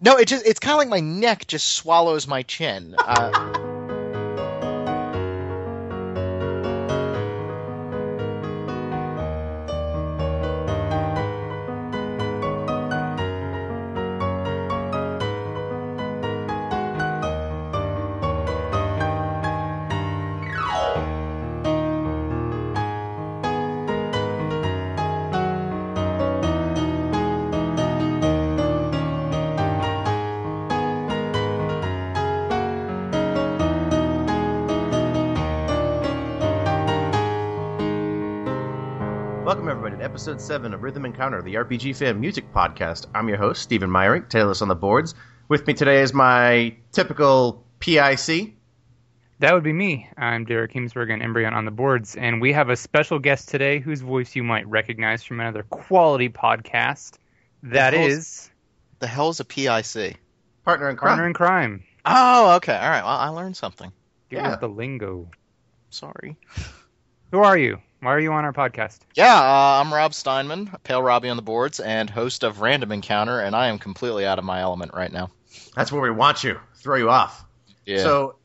No, it just it's kind of like my neck just swallows my chin. Uh, episode seven of Rhythm Encounter, the RPG fan music podcast. I'm your host, Stephen Meyerink, Taylorless on the boards. With me today is my typical PIC. That would be me. I'm Derek Heemsberg and Embryon on the boards, and we have a special guest today whose voice you might recognize from another quality podcast. That The hell's- is the hell's a PIC? Partner in crime. Partner in Crime. Oh, okay. All right. Well, I learned something. Get Yeah. with the lingo. Sorry. Who are you? Why are you on our podcast? Yeah, uh, I'm Rob Steinman, Pale Robbie on the boards, and host of Random Encounter, and I am completely out of my element right now. That's where we want you. Throw you off. Yeah. So,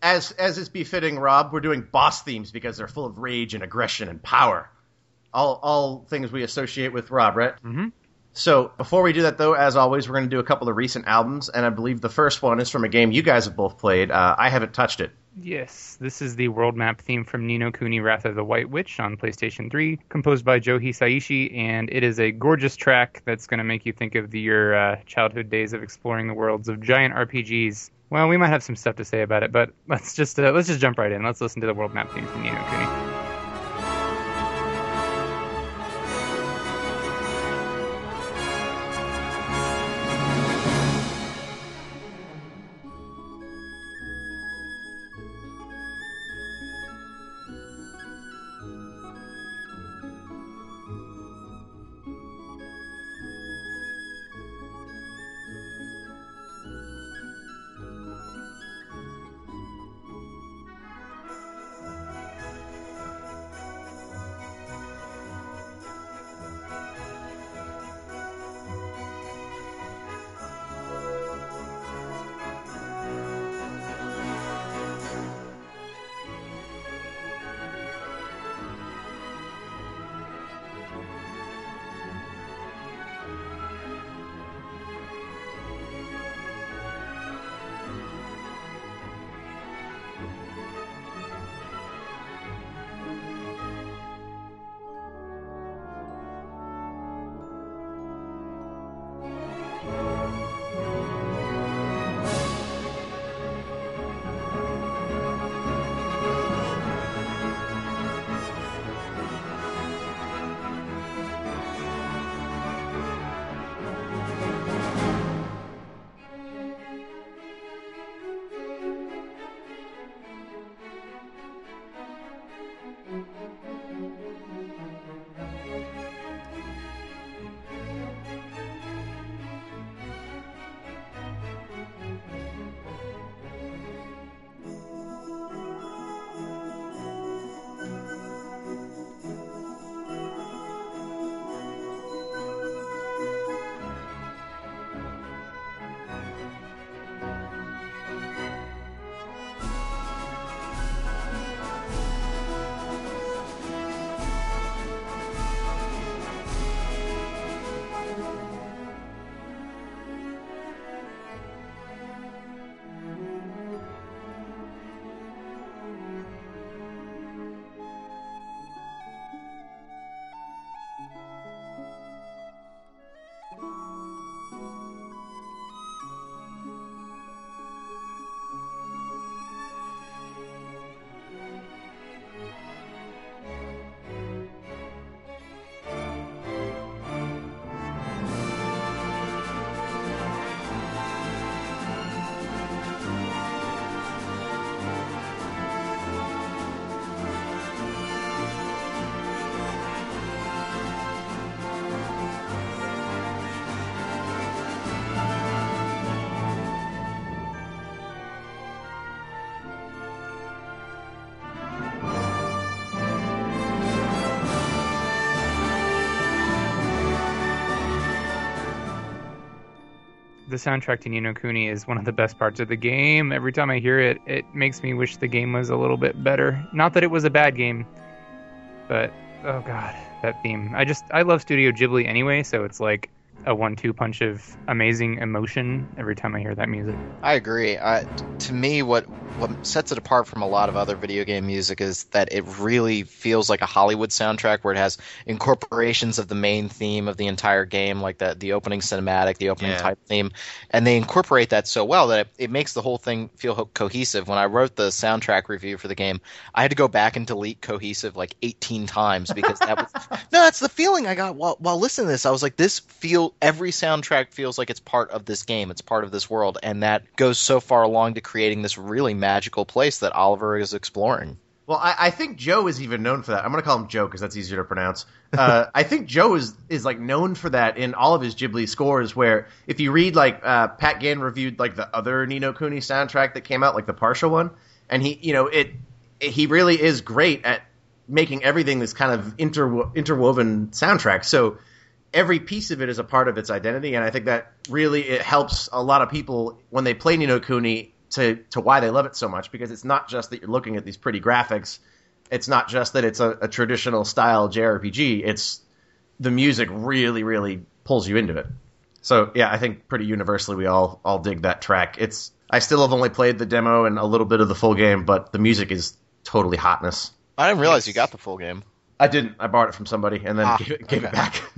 as as is befitting Rob, we're doing boss themes because they're full of rage and aggression and power. All all things we associate with Rob, right? Mhm. So before we do that, though, as always, we're going to do a couple of recent albums, and I believe the first one is from a game you guys have both played. Uh, I haven't touched it. Yes, this is the world map theme from Ni no Kuni Wrath of the White Witch on PlayStation 3, composed by Joe Hisaishi, and it is a gorgeous track that's going to make you think of the, your uh, childhood days of exploring the worlds of giant RPGs. Well, we might have some stuff to say about it, but let's just uh, let's just jump right in. Let's listen to the world map theme from Ni no Kuni. The soundtrack to Ni no Kuni is one of the best parts of the game. Every time I hear it, it makes me wish the game was a little bit better. Not that it was a bad game, but oh god, that theme. I just I love Studio Ghibli anyway, so it's like a one-two punch of amazing emotion every time I hear that music. I agree. Uh, to me, what what sets it apart from a lot of other video game music is that it really feels like a Hollywood soundtrack, where it has incorporations of the main theme of the entire game, like the the opening cinematic, the opening Yeah. type theme, and they incorporate that so well that it, it makes the whole thing feel ho- cohesive. When I wrote the soundtrack review for the game, I had to go back and delete cohesive like 18 times because that was no, that's the feeling I got while while listening to this. I was like, this feel every soundtrack feels like it's part of this game, it's part of this world, and that goes so far along to creating this really magical place that Oliver is exploring. Well, I, I think Joe is even known for that. I'm going to call him Joe because that's easier to pronounce. Uh, I think Joe is is like known for that in all of his Ghibli scores. Where if you read like uh, Pat Gann reviewed like the other Ni no Kuni soundtrack that came out, like the partial one, and he you know it, it he really is great at making everything this kind of interwo- interwoven soundtrack. So every piece of it is a part of its identity, and I think that really it helps a lot of people when they play Ni no Kuni to to why they love it so much because it's not just that you're looking at these pretty graphics, it's not just that it's a, a traditional style JRPG. It's the music really really pulls you into it. So yeah, I think pretty universally we all all dig that track. It's I still have only played the demo and a little bit of the full game, but the music is totally hotness. I didn't realize Yes. you got the full game. I didn't. I borrowed it from somebody and then Ah, gave, it, gave it back.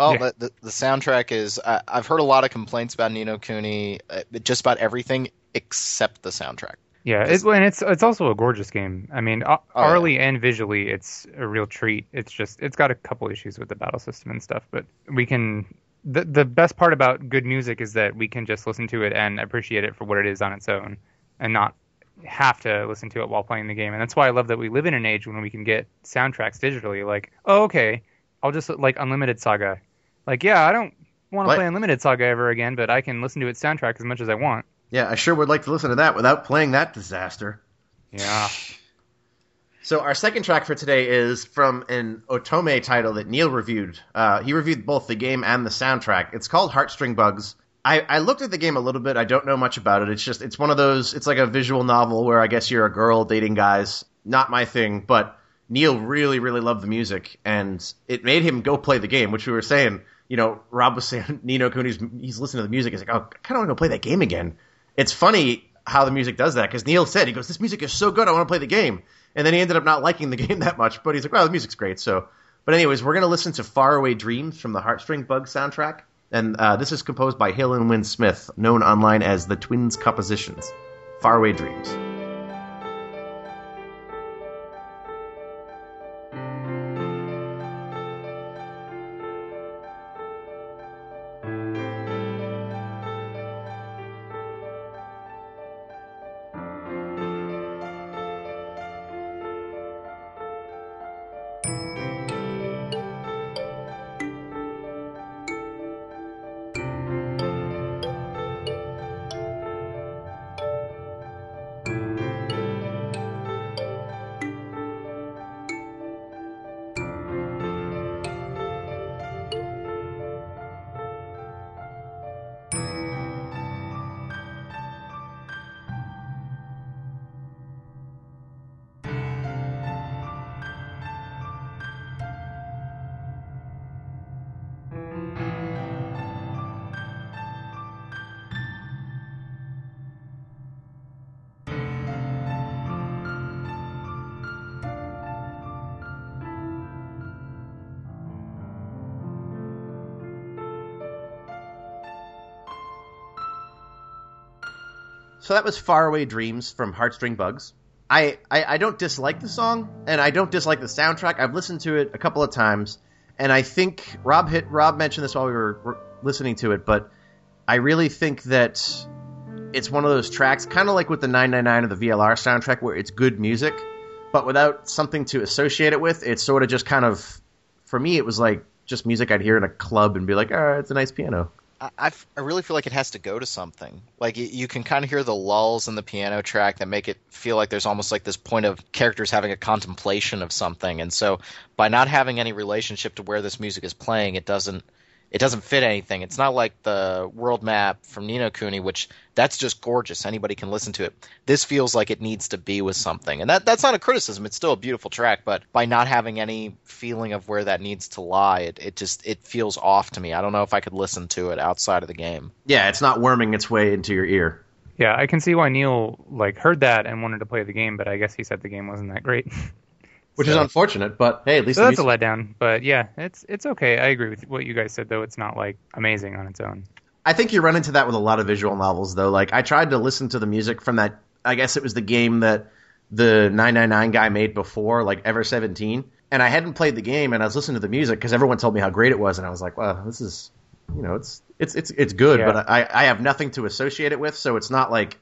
Well, Yeah. the, the the soundtrack is. I I've heard a lot of complaints about Ni no Kuni, uh, just about everything except the soundtrack. Yeah, it's and it's it's also a gorgeous game. I mean, uh, Oh, yeah. and visually, it's a real treat. It's just it's got a couple issues with the battle system and stuff, but we can. The the best part about good music is that we can just listen to it and appreciate it for what it is on its own, and not have to listen to it while playing the game. And that's why I love that we live in an age when we can get soundtracks digitally. Like, oh, okay, I'll just like Unlimited Saga. Like, yeah, I don't want to play Unlimited Saga ever again, but I can listen to its soundtrack as much as I want. yeah, I sure would like to listen to that without playing that disaster. Yeah. So our second track for today is from an Otome title that Neil reviewed. Uh, he reviewed both the game and the soundtrack. It's called Heartstring Bugs. I, I looked at the game a little bit. I don't know much about it. It's just it's one of those. It's like a visual novel where I guess you're a girl dating guys. Not my thing, but Neil really really loved the music and it made him go play the game. Which we were saying. You know, Rob was saying Ni no Kuni's he's listening to the music. He's like, oh, I kind of want to go play that game again. It's funny how the music does that because Neil said he goes, this music is so good. I want to play the game. And then he ended up not liking the game that much, but he's like, well, the music's great. So, but anyways, we're to listen to Faraway Dreams from the Heartstring Bug soundtrack. And uh, this is composed by Hill and Wynn Smith, known online as the Twins Compositions. Faraway Dreams. So that was Faraway Dreams from Heartstring Bugs. I, I, I don't dislike the song, and I don't dislike the soundtrack. I've listened to it a couple of times, and I think Rob hit Rob mentioned this while we were listening to it, but I really think that it's one of those tracks, kind of like with the 999 or the VLR soundtrack, where it's good music, but without something to associate it with. It's sort of just kind of, for me, it was like just music I'd hear in a club and be like, oh, it's a nice piano. I, I really feel like it has to go to something. Like y- you can kind of hear the lulls in the piano track that make it feel like there's almost like this point of characters having a contemplation of something. And so by not having any relationship to where this music is playing, it doesn't it doesn't fit anything. It's not like the world map from Ni no Kuni, which that's just gorgeous. Anybody can listen to it. This feels like it needs to be with something, and that that's not a criticism. It's still a beautiful track, but by not having any feeling of where that needs to lie, it, it just it feels off to me. I don't know if I could listen to it outside of the game. Yeah, it's not worming its way into your ear. Yeah, I can see why Neil like heard that and wanted to play the game, but I guess he said the game wasn't that great. Which so, is unfortunate, but hey, at least so that's music... a letdown. But yeah, it's it's okay. I agree with what you guys said, though. It's not like amazing on its own. I think you run into that with a lot of visual novels, though. Like I tried to listen to the music from that. I guess it was the game that the 999 guy made before, like Ever 17, and I hadn't played the game, and I was listening to the music because everyone told me how great it was, and I was like, well, this is, you know, it's it's it's it's good, yeah. but I I have nothing to associate it with, so it's not like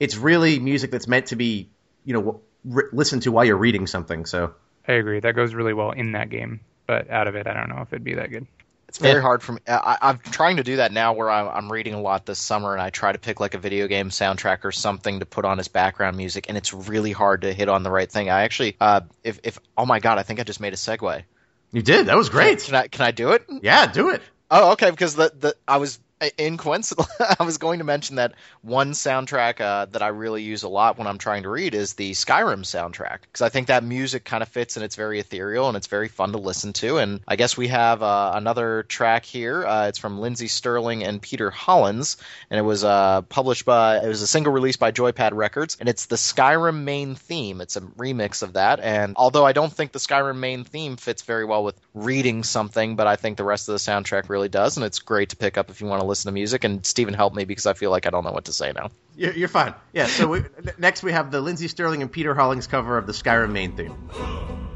it's really music that's meant to be, you know, re- listen to while you're reading something. So I agree. That goes really well in that game, but out of it, I don't know if it'd be that good. It's very hard for me. I, am trying to do that now, where I'm, I'm, reading a lot this summer, and I try to pick like a video game soundtrack or something to put on as background music, and it's really hard to hit on the right thing. I actually, uh, if if oh my god, I think I just made a segue. You did. That was great. Can I can I do it? Yeah, do it. Oh, okay. Because the the I was in coincidence, I was going to mention that one soundtrack uh, that I really use a lot when I'm trying to read is the Skyrim soundtrack because I think that music kind of fits and it's very ethereal and it's very fun to listen to. And I guess we have uh, another track here. Uh, it's from Lindsey Stirling and Peter Hollins, and it was uh, published by it was a single release by Joypad Records, and it's the Skyrim main theme. It's a remix of that, and although I don't think the Skyrim main theme fits very well with reading something, but I think the rest of the soundtrack really does, and it's great to pick up if you want to listen to music. And Stephen, help me because I feel like I don't know what to say now. You're, you're fine. Yeah. So we, next we have the Lindsey Stirling and Peter Hollins cover of the Skyrim main theme.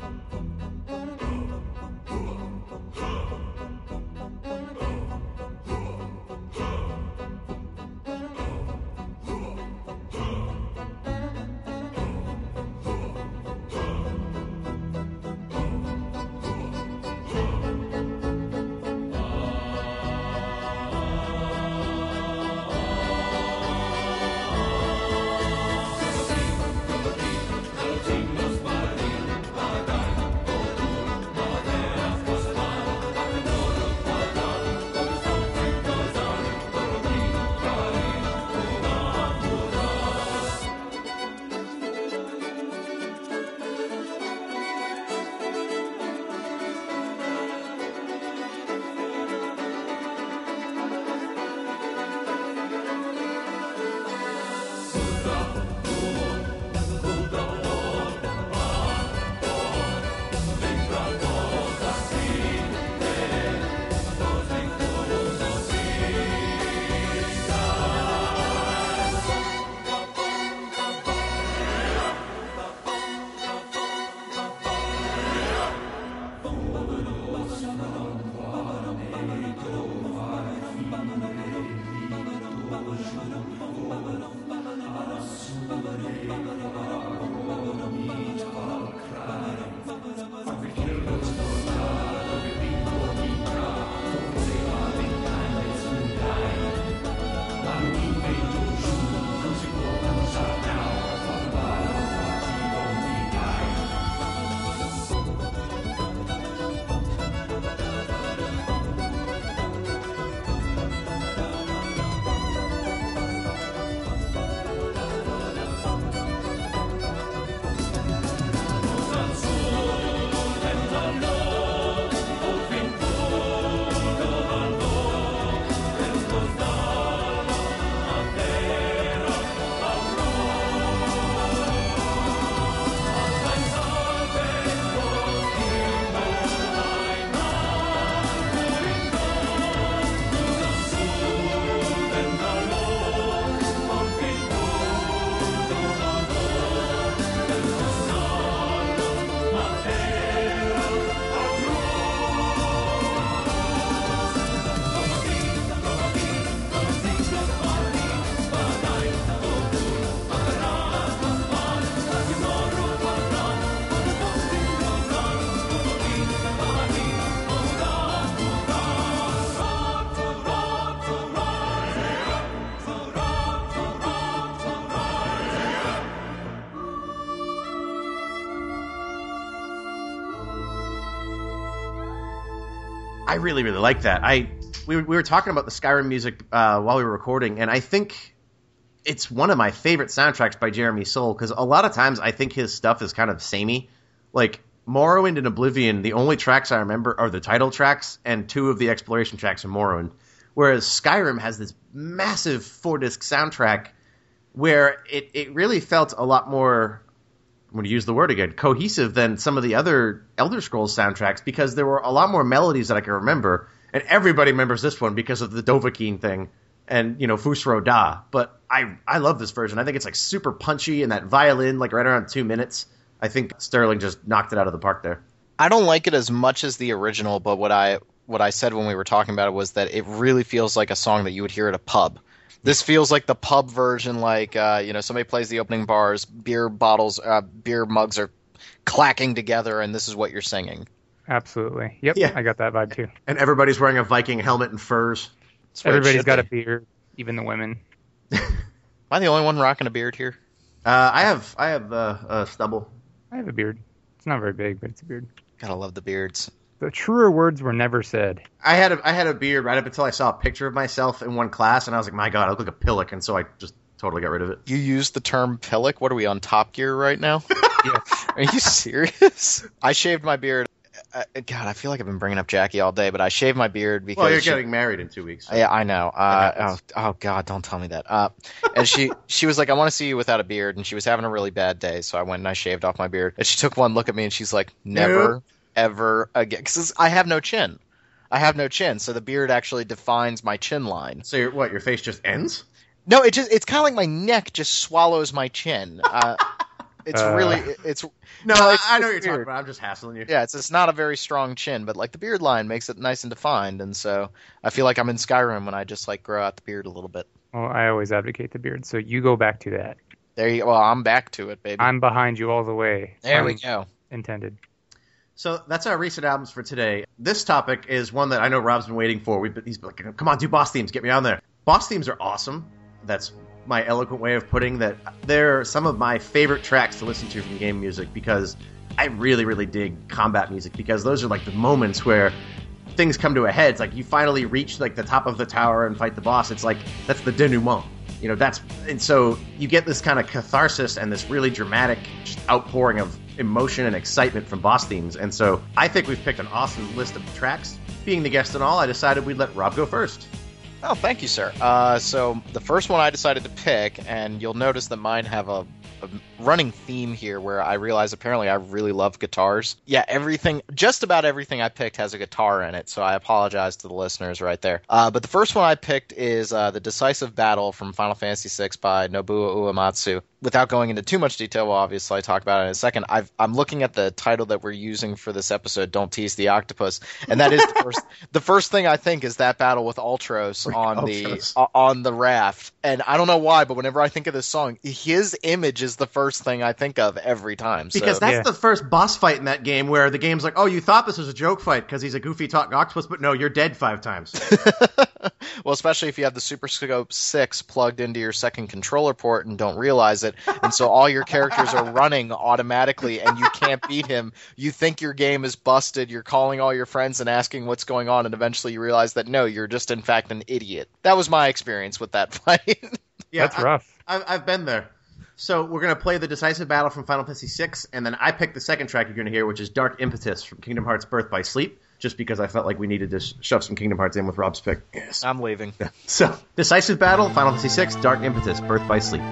I really, really like that. I we, we were talking about the Skyrim music uh, while we were recording, and I think it's one of my favorite soundtracks by Jeremy Soule because a lot of times I think his stuff is kind of samey. Like Morrowind and Oblivion, the only tracks I remember are the title tracks and two of the exploration tracks in Morrowind. Whereas Skyrim has this massive four disc soundtrack where it, it really felt a lot more I'm going to use the word again, cohesive than some of the other Elder Scrolls soundtracks because there were a lot more melodies that I can remember, and everybody remembers this one because of the Dovahkiin thing and you know Fus Da. But I I love this version. I think it's like super punchy and that violin like right around two minutes. I think Stirling just knocked it out of the park there. I don't like it as much as the original, but what I what I said when we were talking about it was that it really feels like a song that you would hear at a pub. This feels like the pub version, like uh, you know somebody plays the opening bars, beer bottles, uh, beer mugs are clacking together, and this is what you're singing. Absolutely. Yep. Yeah. I got that vibe too. And everybody's wearing a Viking helmet and furs. Everybody's it Everybody's should got a beard, even the women. Am I the only one rocking a beard here? Uh, I have I have uh, uh, stubble. I have a beard. It's not very big, but it's a beard. Gotta love the beards. The truer words were never said. I had a I had a beard right up until I saw a picture of myself in one class, and I was like, my god, I look like a pillock, and so I just totally got rid of it. You used the term pillock. What are we on Top Gear right now? Yeah. Are you serious? I shaved my beard. Uh, God, I feel like I've been bringing up Jackie all day, but I shaved my beard because Well, you're she- getting married in two weeks. Yeah, I know. Uh, oh, oh God, don't tell me that. Uh, and she she was like, I want to see you without a beard, and she was having a really bad day, so I went and I shaved off my beard. And she took one look at me, and she's like, Never, Nope. Ever again, because I have no chin. I have no chin, so the beard actually defines my chin line. So your what? Your face just ends? No, it just it's kind of like my neck just swallows my chin. Uh, it's Uh. really it's No, No, I, it's- I know what you're talking about. I'm just hassling you. yeah, it's it's not a very strong chin, but like the beard line makes it nice and defined, and so I feel like I'm in Skyrim when I just like grow out the beard a little bit. Well, I always advocate the beard, so you go back to that. There you go. Well, I'm back to it, baby. I'm behind you all the way. there we go. Intended. So that's our recent albums for today. This topic is one that I know Rob's been waiting for. We've been, he's been like, "Come on, do boss themes, get me on there." Boss themes are awesome. That's my eloquent way of putting that. They're some of my favorite tracks to listen to from game music because I really, really dig combat music because those are like the moments where things come to a head. It's like you finally reach like the top of the tower and fight the boss. It's like that's the denouement. You know, that's and so you get this kind of catharsis and this really dramatic outpouring of emotion and excitement from boss themes. And so I think we've picked an awesome list of tracks. Being the guest and all, I decided we'd let Rob go first. Oh, thank you, sir. Uh, so the first one I decided to pick, and you'll notice that mine have a, a running theme here where I realize apparently I really love guitars. Yeah, everything, just about everything I picked has a guitar in it, so I apologize to the listeners right there. Uh, but the first one I picked is uh, the Decisive Battle from Final Fantasy VI by Nobuo Uematsu. Without going into too much detail, well, obviously I talk about it in a second. I've, I'm looking at the title that we're using for this episode, "Don't Tease the Octopus," and that is the first. the first thing I think is that battle with Ultros on the on the raft, and I don't know why, but whenever I think of this song, his image is the first thing I think of every time. So, Because that's yeah. the first boss fight in that game where the game's like, oh, you thought this was a joke fight because he's a goofy talking octopus, but no, you're dead five times. well, especially if you have the Super Scope 6 plugged into your second controller port and don't realize it. And so all your characters are running automatically and you can't beat him. You think your game is busted. You're calling all your friends and asking what's going on. And eventually you realize that no, you're just in fact an idiot. That was my experience with that fight. Yeah, That's rough. I've, I've been there. So we're gonna play the decisive battle from Final Fantasy VI, and then I picked the second track you're gonna hear, which is Dark Impetus from Kingdom Hearts Birth by Sleep, just because I felt like we needed to sh- shove some Kingdom Hearts in with Rob's pick. Yes. I'm leaving. So decisive battle, Final Fantasy VI, Dark Impetus, Birth by Sleep.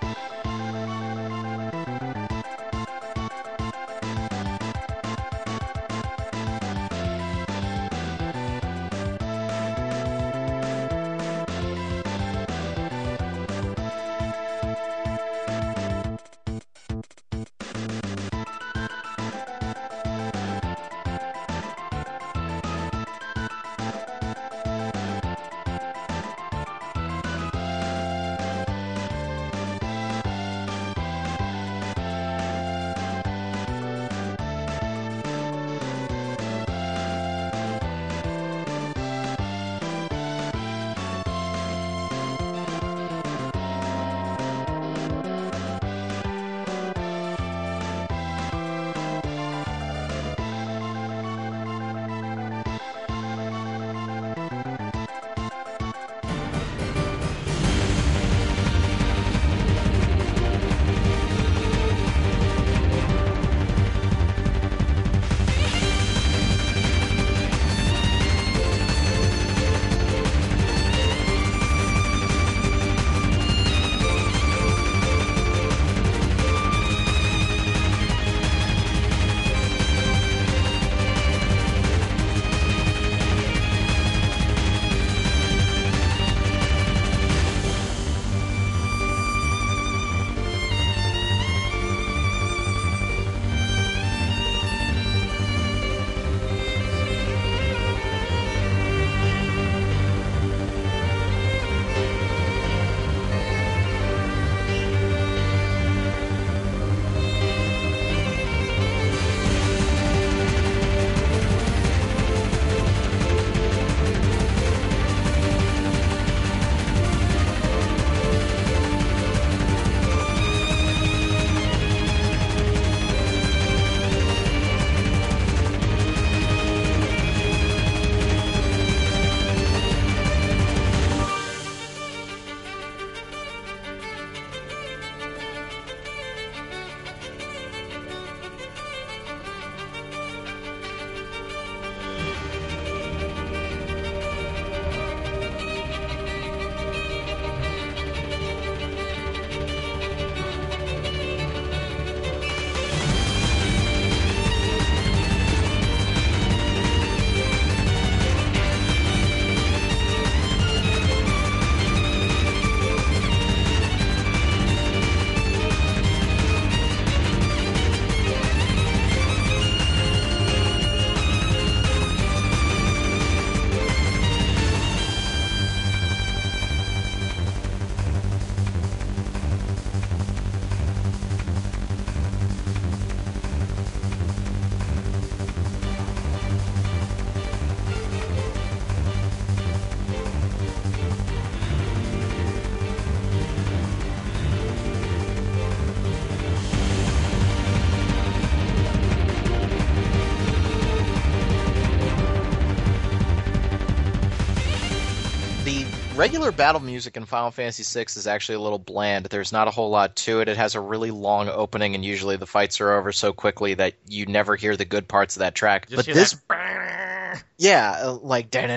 Regular battle music in Final Fantasy VI is actually a little bland. There's not a whole lot to it. It has a really long opening, and usually the fights are over so quickly that you never hear the good parts of that track. Just but this, that- yeah, uh, like, but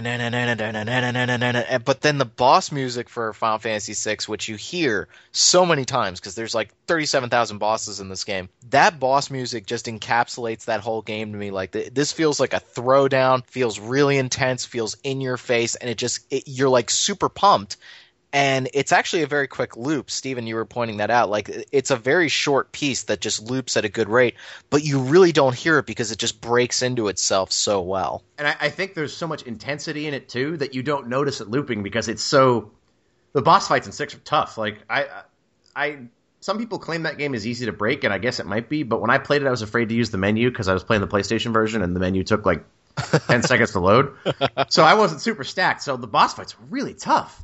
then the boss music for Final Fantasy VI, which you hear so many times because there's like 37,000 bosses in this game. That boss music just encapsulates that whole game to me. Like, th- this feels like a throwdown, feels really intense, feels in your face, and it just it, you're like super pumped. And it's actually a very quick loop. Steven, you were pointing that out. Like, it's a very short piece that just loops at a good rate, but you really don't hear it because it just breaks into itself so well. and I, I think there's so much intensity in it too that you don't notice it looping because it's so. The boss fights in six are tough. Like I, I, some people claim that game is easy to break, and I guess it might be. But when I played it, I was afraid to use the menu because I was playing the PlayStation version, and the menu took like ten seconds to load. So I wasn't super stacked. So the boss fights were really tough,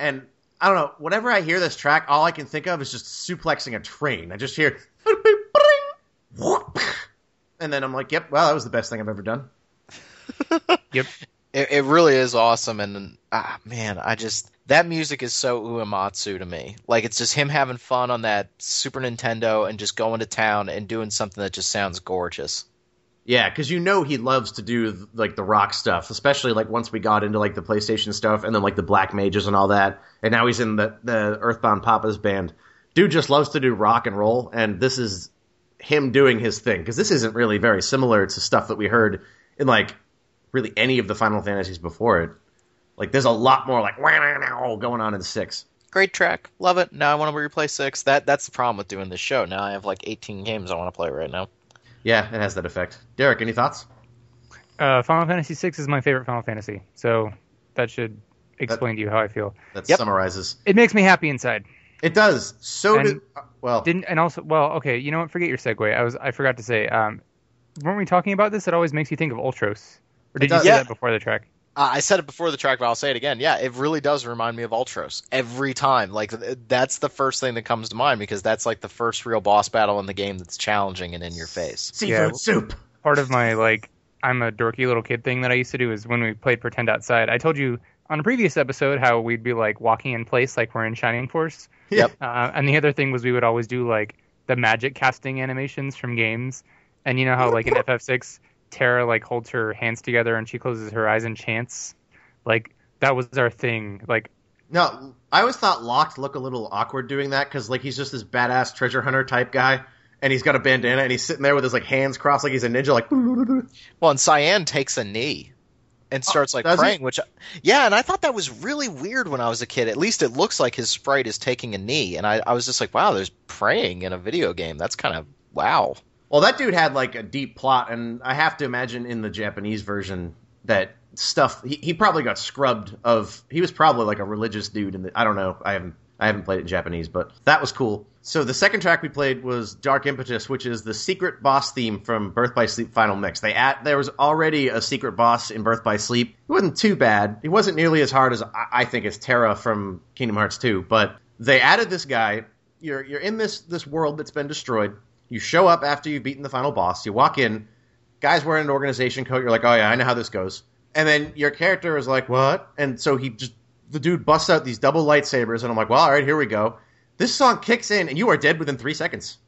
and I don't know. Whenever I hear this track, all I can think of is just suplexing a train. I just hear, and then I'm like, "Yep, well, that was the best thing I've ever done." Yep. It, it really is awesome, and ah, man, I just that music is so Uematsu to me. Like it's just him having fun on that Super Nintendo and just going to town and doing something that just sounds gorgeous. Yeah, because you know he loves to do like the rock stuff, especially like once we got into like the PlayStation stuff and then like the Black Mages and all that, and now he's in the the Earthbound Papas band. Dude just loves to do rock and roll, and this is him doing his thing because this isn't really very similar to stuff that we heard in like really any of the Final Fantasies before it. Like there's a lot more like going on in six. Great track, love it. Now I want to replay six. That that's the problem with doing this show. Now I have like 18 games I want to play right now. Yeah, it has that effect. Derek, any thoughts? Uh, Final Fantasy VI is my favorite Final Fantasy, so that should explain to you how I feel. That Yep. summarizes. It makes me happy inside. It does. So And- did uh, well. Didn't and also well, okay, you know what? Forget your segue. I was I forgot to say. Um, weren't we talking about this? It always makes you think of Ultros. Or did you say Yeah. that before the track? Uh, I said it before the track, but I'll say it again. Yeah, it really does remind me of Ultros every time. Like that's the first thing that comes to mind because that's like the first real boss battle in the game that's challenging and in your face. Seafood Yeah. soup. Part of my like I'm a dorky little kid thing that I used to do is when we played pretend outside. I told you on a previous episode how we'd be like walking in place like we're in Shining Force. Yep. Uh, and the other thing was we would always do like the magic casting animations from games. And you know how like in FF6, Terra like holds her hands together and she closes her eyes and chants. Like that was our thing. Like No, I always thought Locke looked a little awkward doing that because like he's just this badass treasure hunter type guy, and he's got a bandana and he's sitting there with his like hands crossed like he's a ninja, like. Well, and Cyan takes a knee and starts like does he? praying, which yeah, and I thought that was really weird when I was a kid. At least it looks like his sprite is taking a knee, and I, I was just like, wow, there's praying in a video game. That's kind of wow. Well, that dude had like a deep plot, and I have to imagine in the Japanese version that stuff he, he probably got scrubbed of. He was probably like a religious dude, and I don't know. I haven't I haven't played it in Japanese, but that was cool. So the second track we played was Dark Impetus, which is the secret boss theme from Birth by Sleep Final Mix. They add, there was already a secret boss in Birth by Sleep. It wasn't too bad. It wasn't nearly as hard as I, I think as Terra from Kingdom Hearts 2, but they added this guy. You're you're in this this world that's been destroyed. You show up after you've beaten the final boss. You walk in, guy's wearing an organization coat. You're like, oh yeah, I know how this goes. And then your character is like, what? And so he just the dude busts out these double lightsabers, and I'm like, well, all right, here we go. This song kicks in, and you are dead within three seconds.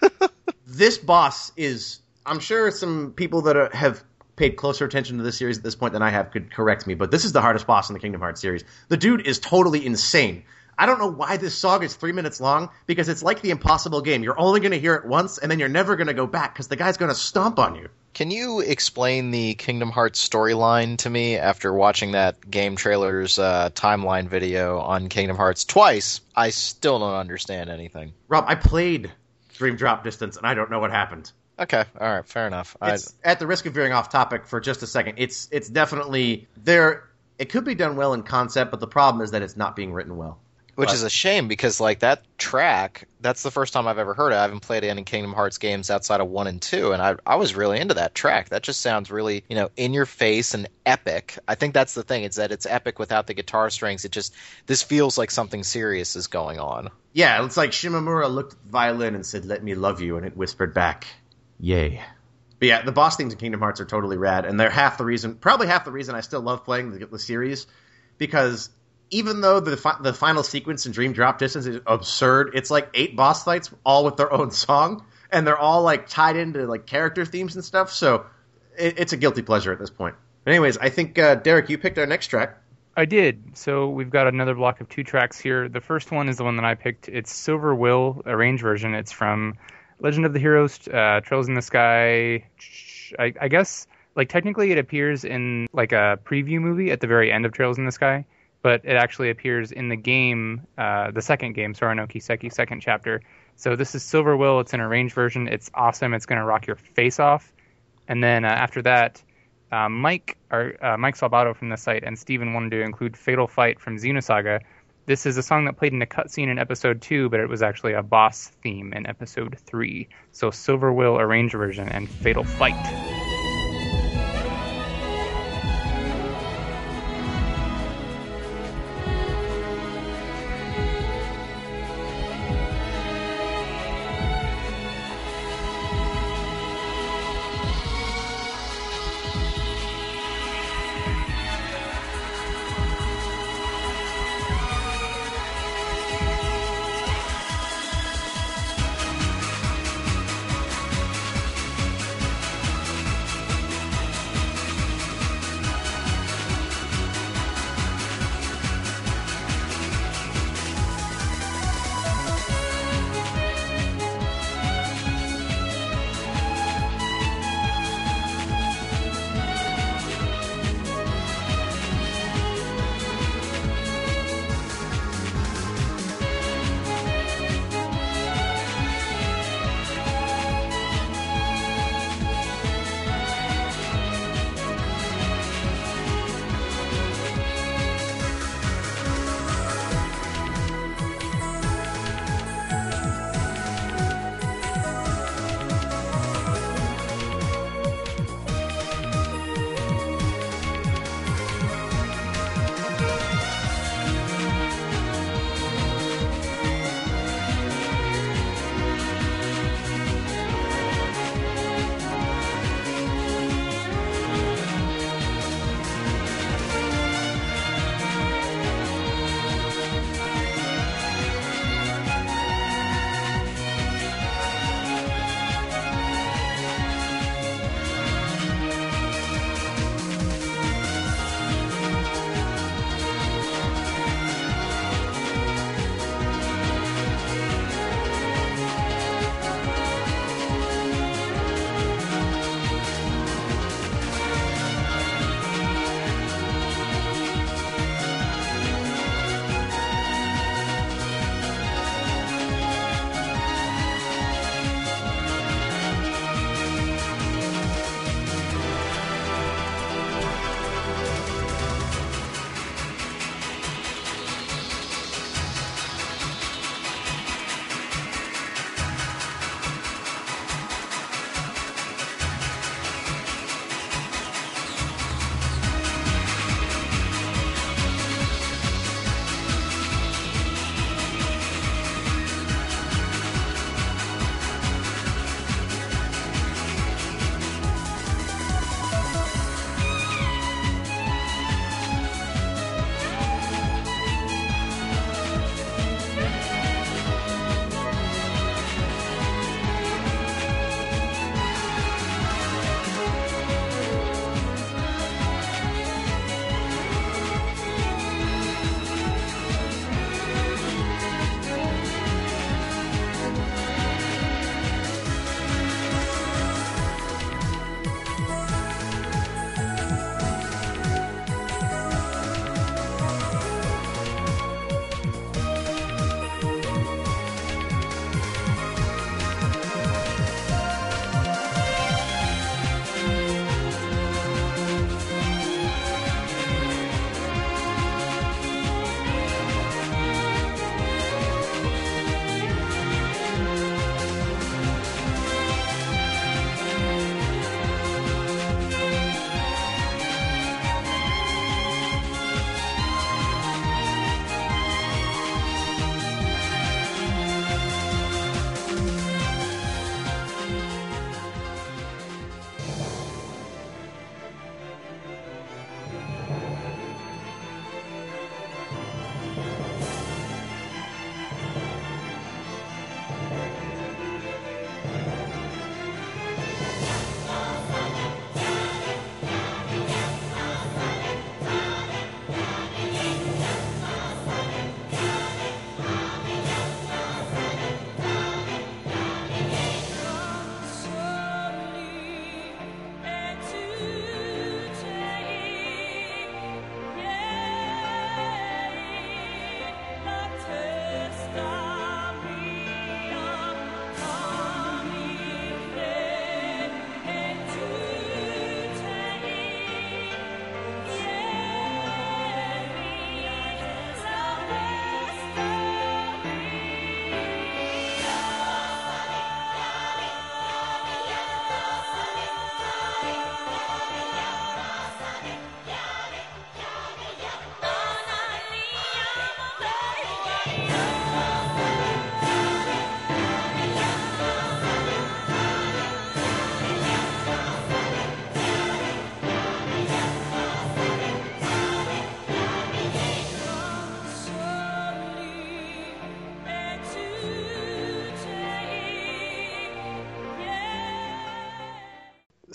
this boss is, I'm sure some people that are, have paid closer attention to this series at this point than I have could correct me, but this is the hardest boss in the Kingdom Hearts series. The dude is totally insane. I don't know why this song is three minutes long because it's like the impossible game. You're only going to hear it once, and then you're never going to go back because the guy's going to stomp on you. Can you explain the Kingdom Hearts storyline to me after watching that game trailer's uh, timeline video on Kingdom Hearts twice? I still don't understand anything. Rob, I played Dream Drop Distance, and I don't know what happened. Okay, all right, fair enough. I, It's, at the risk of veering off topic for just a second, it's it's definitely there. It could be done well in concept, but the problem is that it's not being written well. Which but- is a shame because like that track, that's the first time I've ever heard it. I haven't played any Kingdom Hearts games outside of one and two, and I I was really into that track. That just sounds really you know in your face and epic. I think that's the thing. It's that it's epic without the guitar strings. It just this feels like something serious is going on. Yeah, it's like Shimomura looked at the violin and said, "Let me love you," and it whispered back, "Yay." But yeah, the boss themes in Kingdom Hearts are totally rad, and they're half the reason, probably half the reason I still love playing the, the series, because even though the fi- the final sequence in Dream Drop Distance is absurd, it's like eight boss fights all with their own song, and they're all like tied into like character themes and stuff. So it, it's a guilty pleasure at this point. But anyways, I think uh, Derek, you picked our next track. I did. So we've got another block of two tracks here. The first one is the one that I picked. It's Silver Will, arranged version. It's from Legend of the Heroes, uh, Trails in the Sky. I, I guess like technically it appears in like a preview movie at the very end of Trails in the Sky, but it actually appears in the game, uh, the second game, Sora no Kiseki, second chapter. So this is Silver Will. It's an arranged version. It's awesome. It's going to rock your face off. And then uh, after that, uh, Mike or uh, Mike Salbato from the site and Steven wanted to include Fatal Fight from Xenosaga. This is a song that played in a cutscene in episode two, but it was actually a boss theme in episode three. So Silver Will arranged version and Fatal Fight.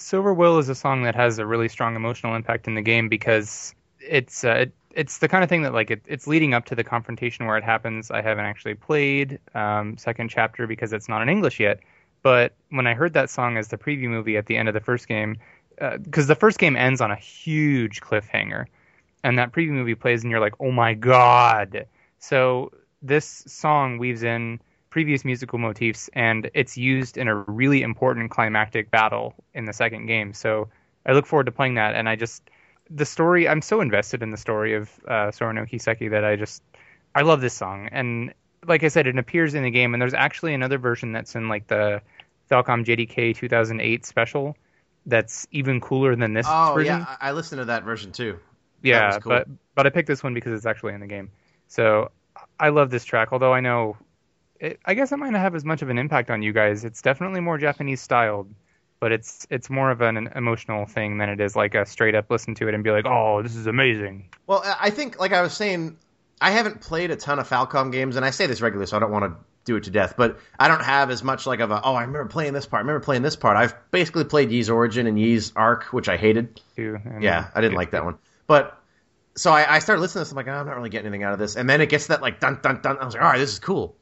Silver Will is a song that has a really strong emotional impact in the game because it's uh, it, it's the kind of thing that like it, it's leading up to the confrontation where it happens. I haven't actually played um, second chapter because it's not in English yet. But when I heard that song as the preview movie at the end of the first game, because uh, the first game ends on a huge cliffhanger, and that preview movie plays, and you're like, oh my god. So this song weaves in previous musical motifs, and it's used in a really important climactic battle in the second game. So I look forward to playing that, and I just the story. I'm so invested in the story of uh, Sora no Kiseki that I just I love this song, and like I said, it appears in the game, and there's actually another version that's in like the Falcom JDK 2008 special that's even cooler than this oh, version. yeah, I listened to that version too. Yeah, cool. but but I picked this one because it's actually in the game. So I love this track, although I know it, I guess it might not have as much of an impact on you guys. It's definitely more Japanese styled, but it's it's more of an, an, emotional thing than it is like a straight up listen to it and be like, oh, this is amazing. Well, I think like I was saying, I haven't played a ton of Falcom games, and I say this regularly, so I don't want to do it to death. But I don't have as much like of a oh, I remember playing this part. I remember playing this part. I've basically played Ys Origin and Ys Arc, which I hated. Too, yeah, I didn't like that one. But so I, I started listening to this. I'm like, oh, I'm not really getting anything out of this. And then it gets that like dun dun dun. I was like, all right, this is cool.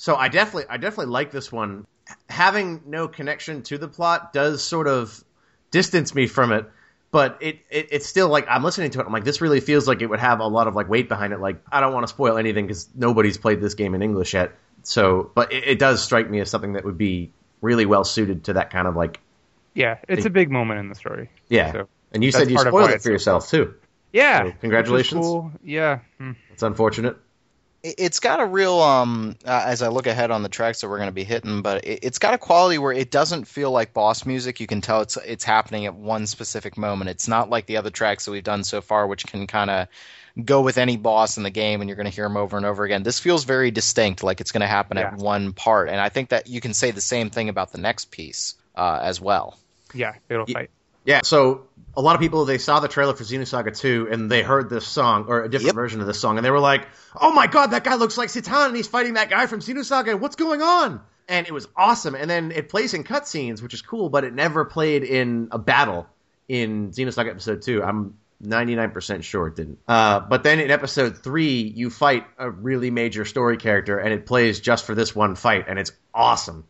So I definitely, I definitely like this one. Having no connection to the plot does sort of distance me from it, but it, it it's still like I'm listening to it. I'm like, this really feels like it would have a lot of like weight behind it. Like I don't want to spoil anything because nobody's played this game in English yet. So, but it, it, does strike me as something that would be really well suited to that kind of like. Yeah, it's a big moment in the story. Yeah, so and you said you spoiled it for yourself too. Yeah, so congratulations. Cool. Yeah, hmm. it's unfortunate it's got a real um uh, as i look ahead on the tracks that we're going to be hitting but it, has got a quality where it doesn't feel like boss music. You can tell it's it's happening at one specific moment. It's not like the other tracks that we've done so far which can kind of go with any boss in the game and you're going to hear them over and over again. This feels very distinct like it's going to happen yeah. at one part. And i think that you can say the same thing about the next piece uh, as well. Yeah it'll fight yeah, so a lot of people they saw the trailer for Xenosaga 2 and they heard this song or a different yep. version of this song and they were like, "Oh my god, that guy looks like Citan and he's fighting that guy from Xenosaga. What's going on?" And it was awesome. And then it plays in cutscenes, which is cool, but it never played in a battle in Xenosaga episode 2. I'm 99% sure it didn't. Uh, but then in episode 3, you fight a really major story character and it plays just for this one fight and it's awesome.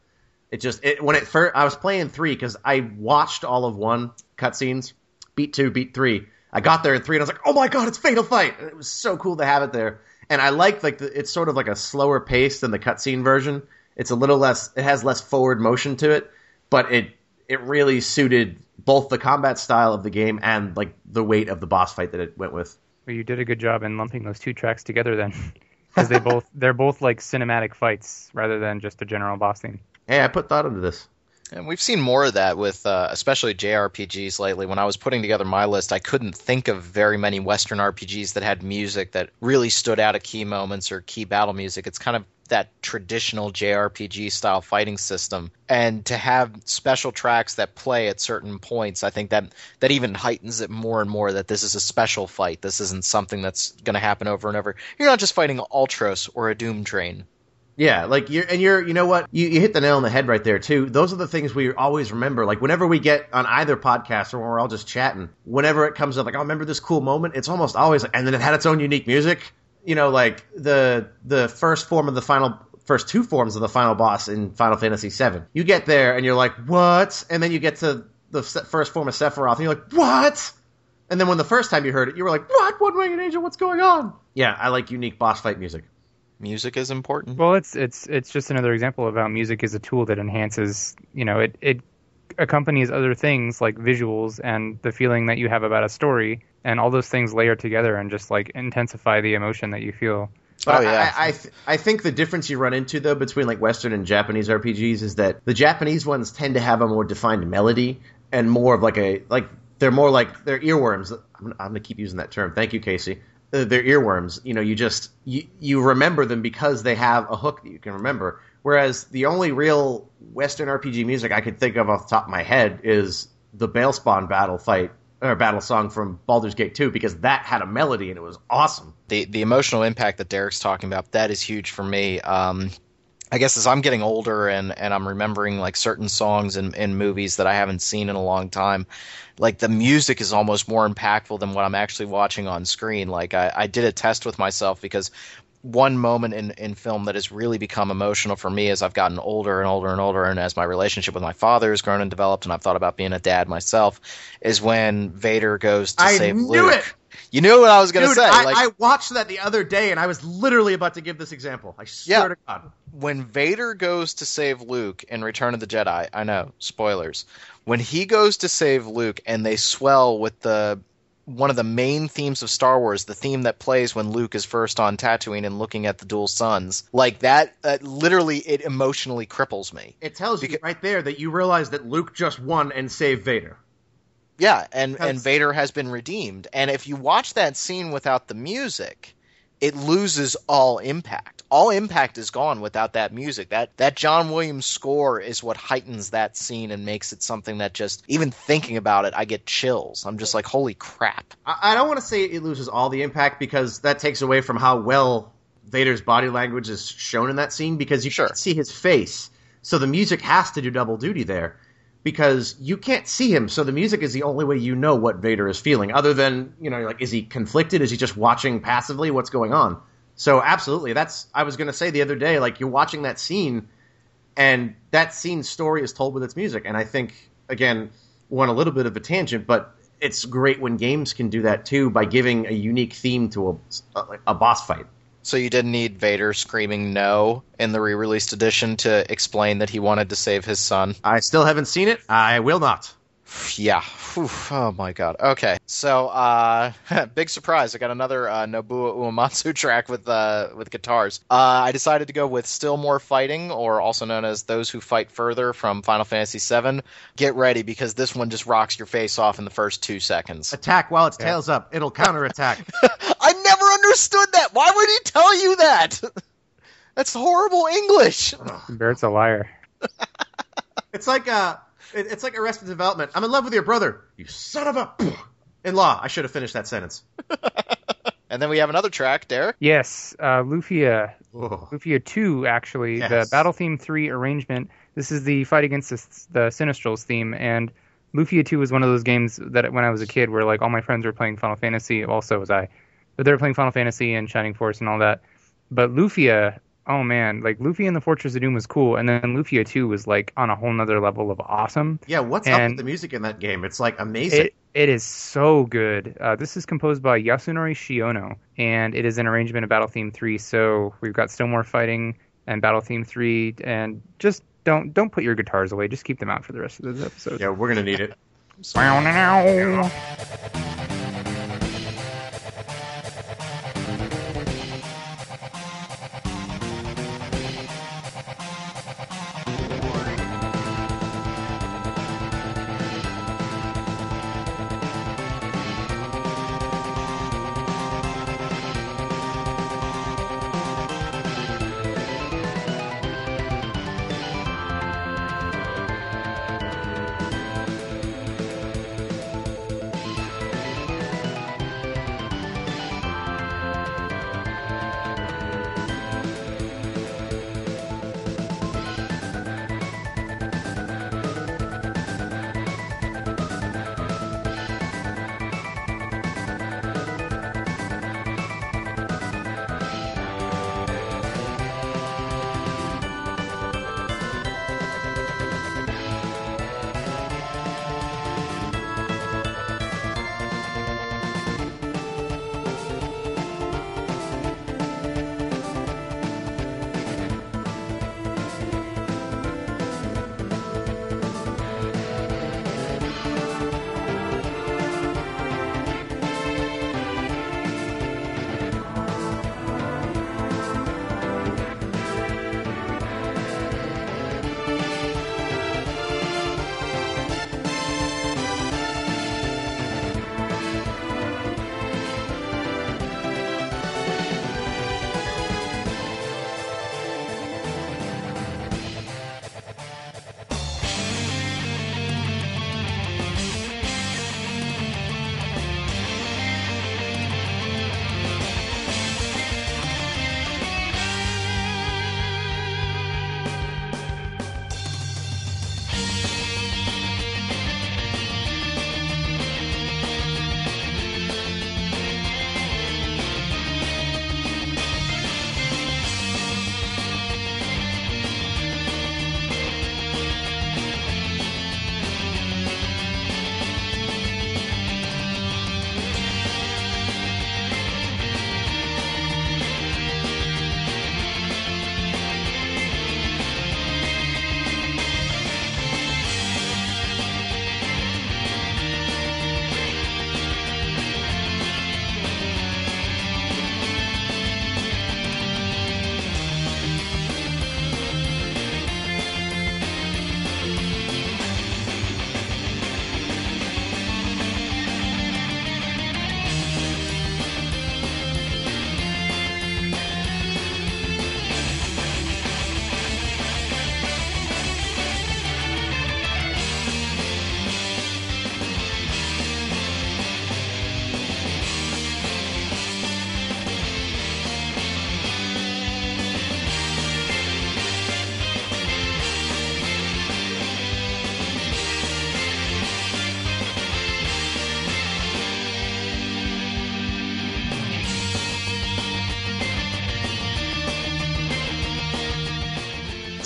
It just it, when it first I was playing three because I watched all of one cutscenes, beat two, beat three. I got there in three and I was like, oh my god, it's Fatal Fight! And it was so cool to have it there. And I like like the, it's sort of like a slower pace than the cutscene version. It's a little less, it has less forward motion to it, but it it really suited both the combat style of the game and like the weight of the boss fight that it went with. Well, you did a good job in lumping those two tracks together then, because they both they're both like cinematic fights rather than just a general boss theme. Hey, I put thought into this. And we've seen more of that with, uh, especially JRPGs lately. When I was putting together my list, I couldn't think of very many Western RPGs that had music that really stood out at key moments or key battle music. It's kind of that traditional JRPG style fighting system, and to have special tracks that play at certain points, I think that that even heightens it more and more. That this is a special fight. This isn't something that's going to happen over and over. You're not just fighting Ultros or a Doom Train. Yeah, like you're, and you're, you know what? You, you hit the nail on the head right there too. Those are the things we always remember. Like whenever we get on either podcast or when we're all just chatting, whenever it comes up, like, oh, remember this cool moment? It's almost always, and then it had its own unique music. You know, like the the first form of the final, first two forms of the final boss in Final Fantasy VII. You get there and you're like, what? And then you get to the first form of Sephiroth and you're like, what? And then when the first time you heard it, you were like, what? One Winged Angel, what's going on? Yeah, I like unique boss fight music music is important. Well, it's it's it's just another example of how music is a tool that enhances. You know, it it accompanies other things like visuals and the feeling that you have about a story, and all those things layer together and just like intensify the emotion that you feel. But oh yeah, I I, th- I, think the difference you run into though between like Western and Japanese RPGs is that the Japanese ones tend to have a more defined melody and more of like a like they're more like they're earworms. I'm, I'm gonna keep using that term. Thank you, Casey. Uh, they're earworms. You know, you just you, you remember them because they have a hook that you can remember. Whereas the only real Western RPG music I could think of off the top of my head is the Bhaalspawn battle fight or battle song from Baldur's Gate 2 because that had a melody and it was awesome. The the emotional impact that Derek's talking about that is huge for me. Um, I guess as I'm getting older and, and I'm remembering like certain songs and, in movies that I haven't seen in a long time, like the music is almost more impactful than what I'm actually watching on screen. Like I, I did a test with myself because one moment in, in film that has really become emotional for me as I've gotten older and older and older, and as my relationship with my father has grown and developed, and I've thought about being a dad myself, is when Vader goes to I save knew Luke. it! You knew what I was going to say. I, like, I watched that the other day, and I was literally about to give this example. I swear Yeah. to God. when Vader goes to save Luke in Return of the Jedi, I know, spoilers. When he goes to save Luke and they swell with the one of the main themes of Star Wars, the theme that plays when Luke is first on Tatooine and looking at the dual suns, like that, uh, literally, it emotionally cripples me. It tells you right there that you realize that Luke just won and saved Vader. Yeah, and and Vader has been redeemed. And if you watch that scene without the music, it loses all impact. All impact is gone without that music. That that John Williams score is what heightens that scene and makes it something that just even thinking about it, I get chills. I'm just like, holy crap. I, I don't want to say it loses all the impact because that takes away from how well Vader's body language is shown in that scene because you Sure. can't see his face. So the music has to do double duty there because you can't see him. So the music is the only way you know what Vader is feeling other than, you know, like, is he conflicted? Is he just watching passively what's going on? So absolutely. That's, I was going to say the other day, like you're watching that scene and that scene's story is told with its music. And I think, again, went a little bit of a tangent, but it's great when games can do that too by giving a unique theme to a, a, a boss fight. So you didn't need Vader screaming no in the re-released edition to explain that he wanted to save his son. I still haven't seen it. I will not. Yeah. Whew. Oh my god. Okay. So, uh, big surprise. I got another uh, Nobuo Uematsu track with uh, with guitars. Uh, I decided to go with "Still More Fighting," or also known as "Those Who Fight Further" from Final Fantasy VII. Get ready because this one just rocks your face off in the first two seconds. Attack while its tail's up. It'll counterattack. I never understood that. Why would he tell you that? That's horrible English. Barret's a liar. it's like uh, it, it's like Arrested Development. I'm in love with your brother. You son of a. In law, I should have finished that sentence. And then we have another track, Derek. Yes, uh, Lufia, Oh. Lufia 2, actually, the Battle Theme 3 arrangement. This is the fight against the, the Sinistrals theme, and Lufia 2 was one of those games that when I was a kid where like all my friends were playing Final Fantasy, also was I, but they were playing Final Fantasy and Shining Force and all that. But Lufia, oh man, like Lufia and the Fortress of Doom was cool, and then Lufia 2 was like on a whole nother level of awesome. Yeah, what's up with the music in that game? It's like amazing. It, it is so good. Uh, this is composed by Yasunori Shiono, and it is an arrangement of Battle Theme 3. So we've got Still More Fighting and Battle Theme 3, and just don't don't put your guitars away. Just keep them out for the rest of this episode. yeah, we're gonna need it.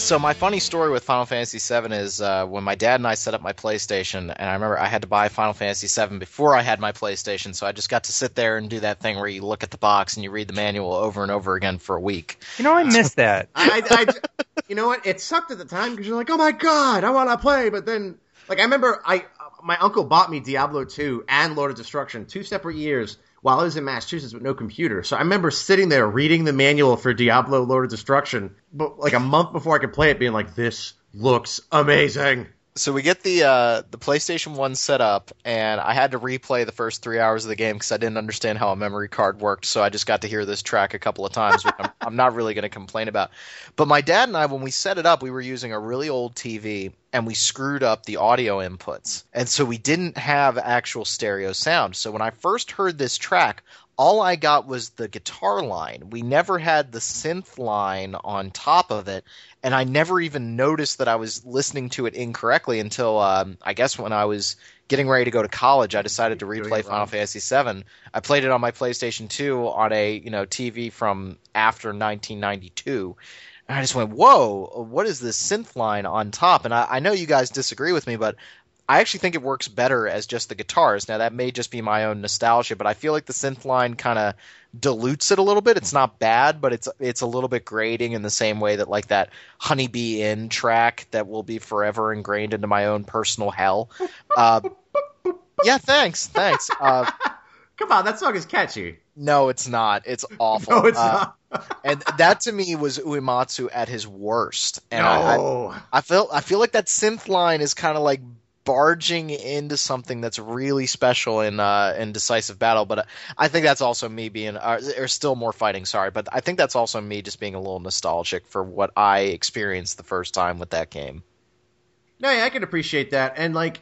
So my funny story with Final Fantasy VII is uh, when my dad and I set up my PlayStation, and I remember I had to buy Final Fantasy VII before I had my PlayStation, so I just got to sit there and do that thing where you look at the box and you read the manual over and over again for a week. You know, I missed that. I, I, you know what? It sucked at the time because you're like, oh my god, I want to play, but then, like, I remember I my uncle bought me Diablo 2 and Lord of Destruction two separate years while I was in Massachusetts with no computer. So I remember sitting there reading the manual for Diablo Lord of Destruction, but like a month before I could play it, being like, "This looks amazing." So we get the uh, the PlayStation One set up, and I had to replay the first three hours of the game because I didn't understand how a memory card worked. So I just got to hear this track a couple of times, which I'm, I'm not really going to complain about. But my dad and I, when we set it up, we were using a really old TV, and we screwed up the audio inputs, and so we didn't have actual stereo sound. So when I first heard this track, all I got was the guitar line. We never had the synth line on top of it, and I never even noticed that I was listening to it incorrectly until um, I guess when I was getting ready to go to college. I decided to replay Final Fantasy VII. I played it on my PlayStation 2 on a you know TV from after 1992. And I just went, "Whoa! What is this synth line on top?" And I, I know you guys disagree with me, but I actually think it works better as just the guitars. Now that may just be my own nostalgia, but I feel like the synth line kind of dilutes it a little bit. It's not bad, but it's it's a little bit grating in the same way that like that Honeybee Inn track that will be forever ingrained into my own personal hell. Uh, yeah, thanks, thanks. Uh, Come on, that song is catchy. No, it's not. It's awful. No, it's Uh, not. and that to me was Uematsu at his worst. And no. I, I, I feel I feel like that synth line is kind of like barging into something that's really special in uh, in decisive battle. But uh, I think that's also me being, uh, or still more fighting. Sorry, but I think that's also me just being a little nostalgic for what I experienced the first time with that game. No, yeah, I can appreciate that. And like,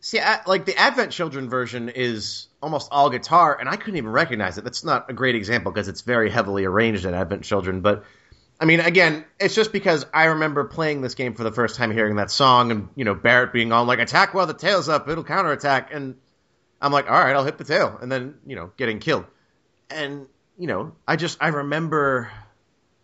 see, I, like the Advent Children version is almost all guitar, and I couldn't even recognize it. That's not a great example because it's very heavily arranged in Advent Children. But I mean, again, it's just because I remember playing this game for the first time, hearing that song, and you know Barret being on like attack while the tail's up, it'll counterattack, and I'm like, all right, I'll hit the tail, and then you know getting killed, and you know I just I remember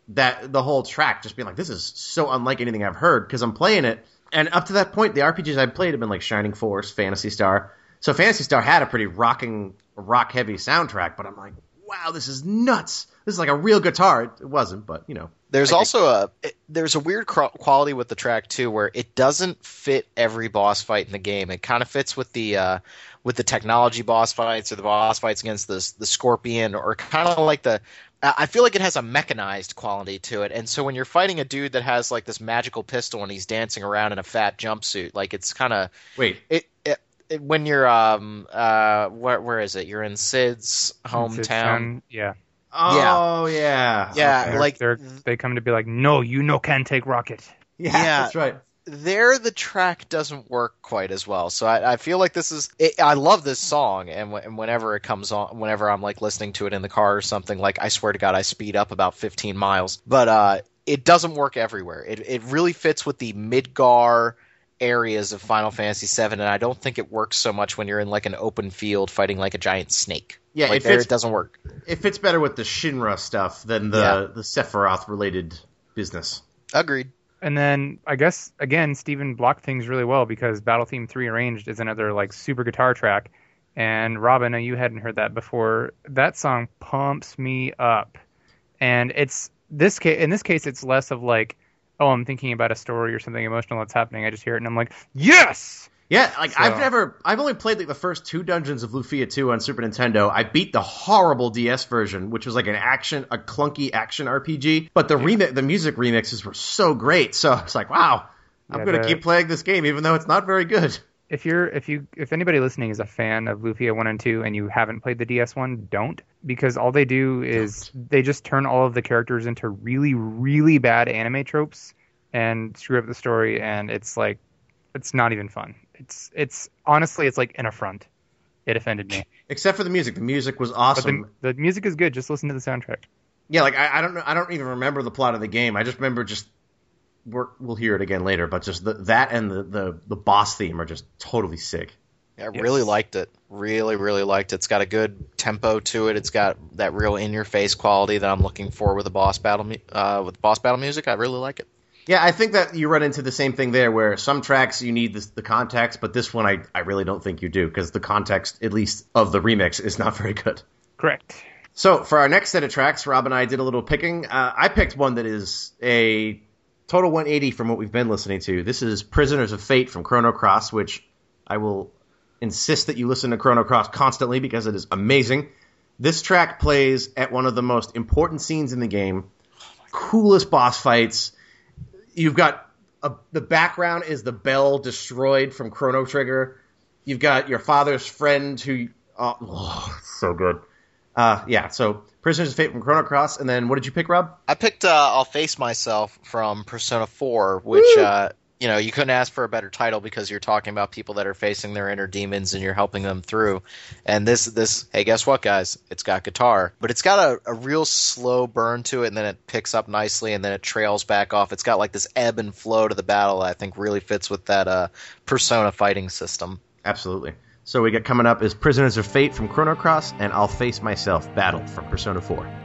that the whole track just being like, this is so unlike anything I've heard because I'm playing it, and up to that point, the RPGs I played have been like Shining Force, Phantasy Star. So Phantasy Star had a pretty rocking, rock heavy soundtrack, but I'm like, wow, this is nuts. This is like a real guitar. It, it wasn't, but you know. There's I think- also a it, there's a weird quality with the track too, where it doesn't fit every boss fight in the game. It kind of fits with the uh, with the technology boss fights or the boss fights against the the scorpion, or kind of like the. I feel like it has a mechanized quality to it, and so when you're fighting a dude that has like this magical pistol and he's dancing around in a fat jumpsuit, like it's kind of Wait, it, it, it. When you're um uh where where is it? You're in Cid's hometown. It's down- yeah. Oh yeah, Yeah, Okay. They're- like- they're, they come to be like, no, you no can take rocket. yeah, Yeah. that's right. there the track doesn't work quite as well. So I, I feel like this is it, I love this song, and, w- and whenever it comes on, whenever I'm like listening to it in the car or something, like I swear to God, I speed up about 15 miles. But uh, it doesn't work everywhere. It it really fits with the Midgar areas of Final Fantasy VII, and I don't think it works so much when you're in like an open field fighting like a giant snake. Yeah, like it there fits- it doesn't work. It fits better with the Shinra stuff than the Yeah. the Sephiroth related business. Agreed. And then I guess again, Steven blocked things really well because Battle Theme Three Arranged is another like super guitar track. And Robin, I know you hadn't heard that before. That song pumps me up, and it's this case. In this case, it's less of like, oh, I'm thinking about a story or something emotional that's happening. I just hear it and I'm like, yes. Yeah, like So- I've never, I've only played like the first two dungeons of Lufia 2 on Super Nintendo. I beat the horrible DS version, which was like an action, a clunky action RPG. But the remix, the music remixes were so great. So it's like, wow, I'm Yeah, gonna the- keep playing this game even though it's not very good. If you're if you if anybody listening is a fan of Lufia one and two and you haven't played the DS one, don't because all they do is they just turn all of the characters into really really bad anime tropes and screw up the story and it's like it's not even fun. It's it's honestly it's like an affront. It offended me. Except for the music. The music was awesome. the, the music is good. Just listen to the soundtrack. Yeah, like I, I don't know, I don't even remember the plot of the game. I just remember just we're, we'll hear it again later, but just the, that and the, the the boss theme are just totally sick. I Yes. really liked it. Really, really liked it. It's got a good tempo to it. It's got that real in-your-face quality that I'm looking for with a boss battle, uh, with boss battle music. I really like it. Yeah, I think that you run into the same thing there, where some tracks you need the, the context, but this one I, I really don't think you do because the context, at least of the remix, is not very good. Correct. So for our next set of tracks, Rob and I did a little picking. Uh, I picked one that is a total 180 from what we've been listening to. This is "Prisoners of Fate" from Chrono Cross, which I will insist that you listen to Chrono Cross constantly because it is amazing. This track plays at one of the most important scenes in the game, coolest boss fights you've got a, the background is the bell destroyed from Chrono Trigger. You've got your father's friend who, oh, oh so good. Uh, yeah, so Prisoners of Fate from Chrono Cross, and then what did you pick, Rob? I picked uh, "I'll Face Myself" from Persona 4, which uh, you know you couldn't ask for a better title because you're talking about people that are facing their inner demons and you're helping them through. And this this hey, guess what, guys? It's got guitar, but it's got a, a real slow burn to it, and then it picks up nicely, and then it trails back off. It's got like this ebb and flow to the battle. That I think really fits with that uh, Persona fighting system. Absolutely. So we got coming up is Prisoners of Fate from Chrono Cross and I'll Face Myself Battle from Persona 4.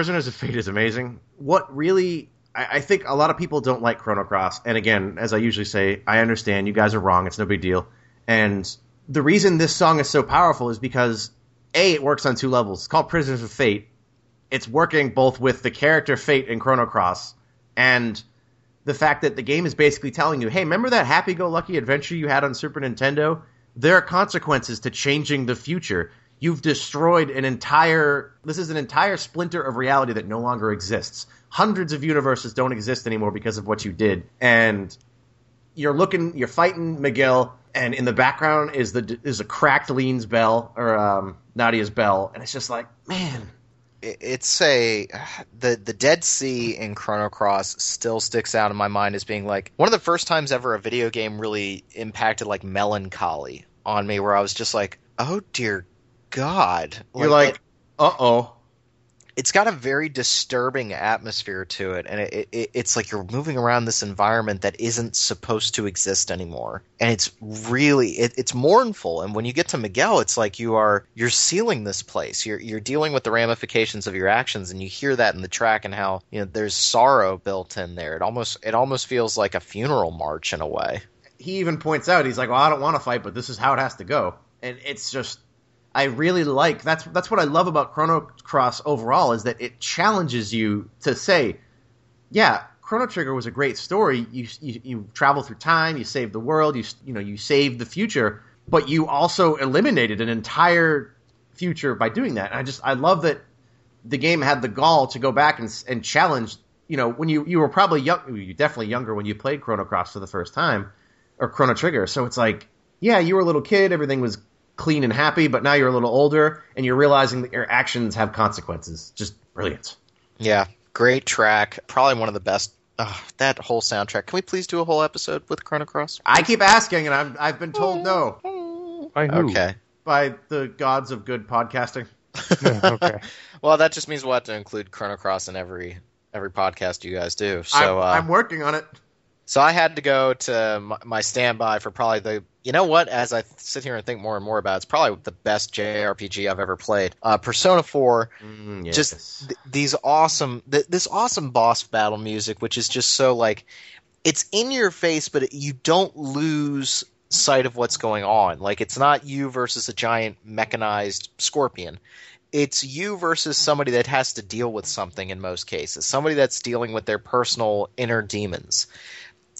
Prisoners of Fate is amazing. What really, I, I, think a lot of people don't like Chrono Cross. And again, as I usually say, I understand you guys are wrong. It's no big deal. And the reason this song is so powerful is because A, it works on two levels. It's called Prisoners of Fate. it's working both with the character Fate in Chrono Cross and the fact that the game is basically telling you, hey, remember that happy go lucky adventure you had on Super Nintendo? There are consequences to changing the future. You've destroyed an entire, this is an entire splinter of reality that no longer exists. Hundreds of universes don't exist anymore because of what you did. And you're looking, you're fighting Miguel, and in the background is the is a cracked Leene's bell or um, Nadia's bell, and it's just like, man, it's a the the Dead Sea in Chrono Cross still sticks out in my mind as being like one of the first times ever a video game really impacted like melancholy on me, where I was just like, oh dear God, you're like, uh oh, it's got a very disturbing atmosphere to it, and it, it, it's like you're moving around this environment that isn't supposed to exist anymore, and it's really it, it's mournful. And when you get to Miguel, it's like you are you're sealing this place. You're you're dealing with the ramifications of your actions, and you hear that in the track and how you know there's sorrow built in there. It almost it almost feels like a funeral march in a way. He even points out he's like, well, I don't want to fight, but this is how it has to go, and it's just I really like that's that's what I love about Chrono Cross overall is that it challenges you to say, yeah, Chrono Trigger was a great story. You, you you travel through time, you save the world, you you know you save the future, but you also eliminated an entire future by doing that. And I just I love that the game had the gall to go back and and challenge. You know, when you you were probably young, you definitely younger when you played Chrono Cross for the first time, or Chrono Trigger. So it's like, yeah, you were a little kid, everything was clean and happy, but now you're a little older and you're realizing that your actions have consequences. Just brilliant. Yeah, great track. Probably one of the best. that whole soundtrack. Can we please do a whole episode with Chrono Cross? I keep asking, and I'm, I've been told no. By who? Okay. By the gods of good podcasting. okay. well, that just means we'll have to include Chrono Cross in every every podcast you guys do. So I'm, uh, I'm working on it. So I had to go to my standby for probably the. You know what? As I sit here and think more and more about it, it's probably the best JRPG I've ever played. Uh, Persona 4, Mm, yes. just th- these awesome, th- this awesome boss battle music, which is just so like, it's in your face, but it, you don't lose sight of what's going on. Like it's not you versus a giant mechanized scorpion. It's you versus somebody that has to deal with something in most cases. Somebody that's dealing with their personal inner demons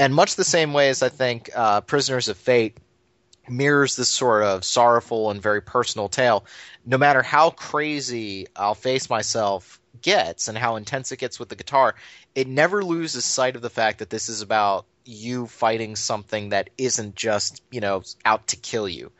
and much the same way as I think uh, Prisoners of Fate mirrors this sort of sorrowful and very personal tale. No matter how crazy I'll face myself gets and how intense it gets with the guitar, it never loses sight of the fact that this is about you fighting something that isn't just, you know, out to kill you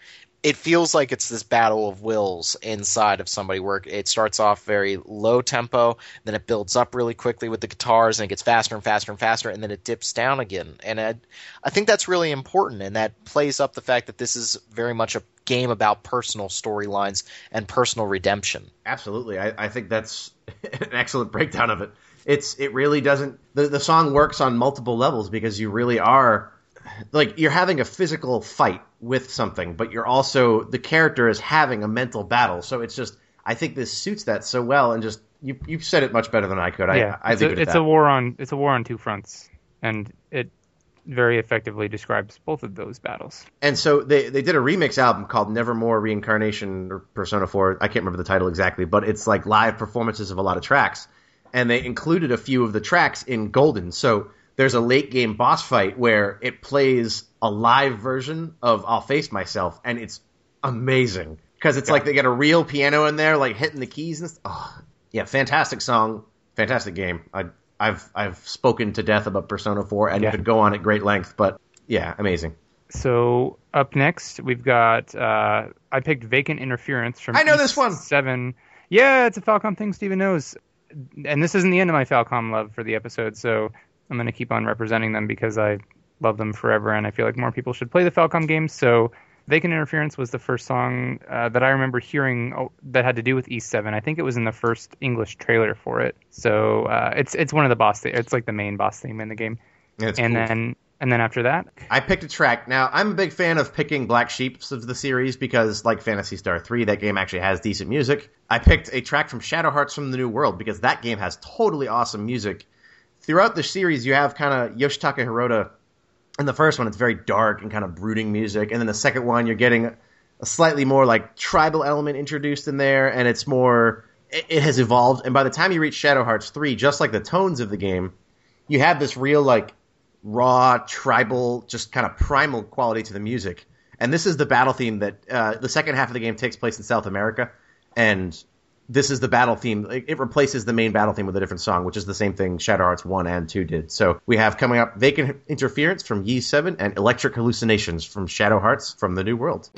it feels like it's this battle of wills inside of somebody where it starts off very low tempo, then it builds up really quickly with the guitars and it gets faster and faster and faster, and then it dips down again. And I, I think that's really important, and that plays up the fact that this is very much a game about personal storylines and personal redemption. Absolutely, I, I think that's an excellent breakdown of it. It's it really doesn't the the song works on multiple levels because you really are like you're having a physical fight with something, but you're also the character is having a mental battle. So it's just I think this suits that so well, and just you you've said it much better than I could. Yeah, I, I it's, a, it it's a war on it's a war on two fronts, and it very effectively describes both of those battles. And so they they did a remix album called Nevermore Reincarnation or Persona 4. I can't remember the title exactly, but it's like live performances of a lot of tracks. And they included a few of the tracks in Golden. So there's a late game boss fight where it plays a live version of I'll Face Myself, and it's amazing. Because it's like they get a real piano in there, like hitting the keys and stuff. Oh, yeah, fantastic song, fantastic game. I, I've I've spoken to death about Persona 4 and Yeah. could go on at great length, but yeah, amazing. So up next we've got uh, I picked Vacant Interference from I know this one. Seven. Yeah, it's a Falcom thing Steven knows. And this isn't the end of my Falcom love for the episode, so I'm going to keep on representing them because I love them forever, and I feel like more people should play the Falcom games. So Vacant Interference was the first song uh, that I remember hearing oh, that had to do with Ys Seven. I think it was in the first English trailer for it. So uh, it's it's one of the boss. Th- it's like the main boss theme in the game. It's and cool. then and then after that, I picked a track. Now, I'm a big fan of picking black sheeps of the series because, like Phantasy Star 3, that game actually has decent music. I picked a track from Shadow Hearts from the New World because that game has totally awesome music. Throughout the series, you have kind of Yoshitaka Hirota. In the first one, it's very dark and kind of brooding music. And then the second one, you're getting a slightly more like tribal element introduced in there, and it's more it, has evolved, and by the time you reach Shadow Hearts three, just like the tones of the game, you have this real like raw, tribal, just kind of primal quality to the music. And this is the battle theme that uh, the second half of the game takes place in South America, and this is the battle theme. It replaces the main battle theme with a different song, which is the same thing Shadow Hearts 1 and 2 did. So we have coming up Vacant Interference from Ys 7 and Electric Hallucinations from Shadow Hearts from the New World.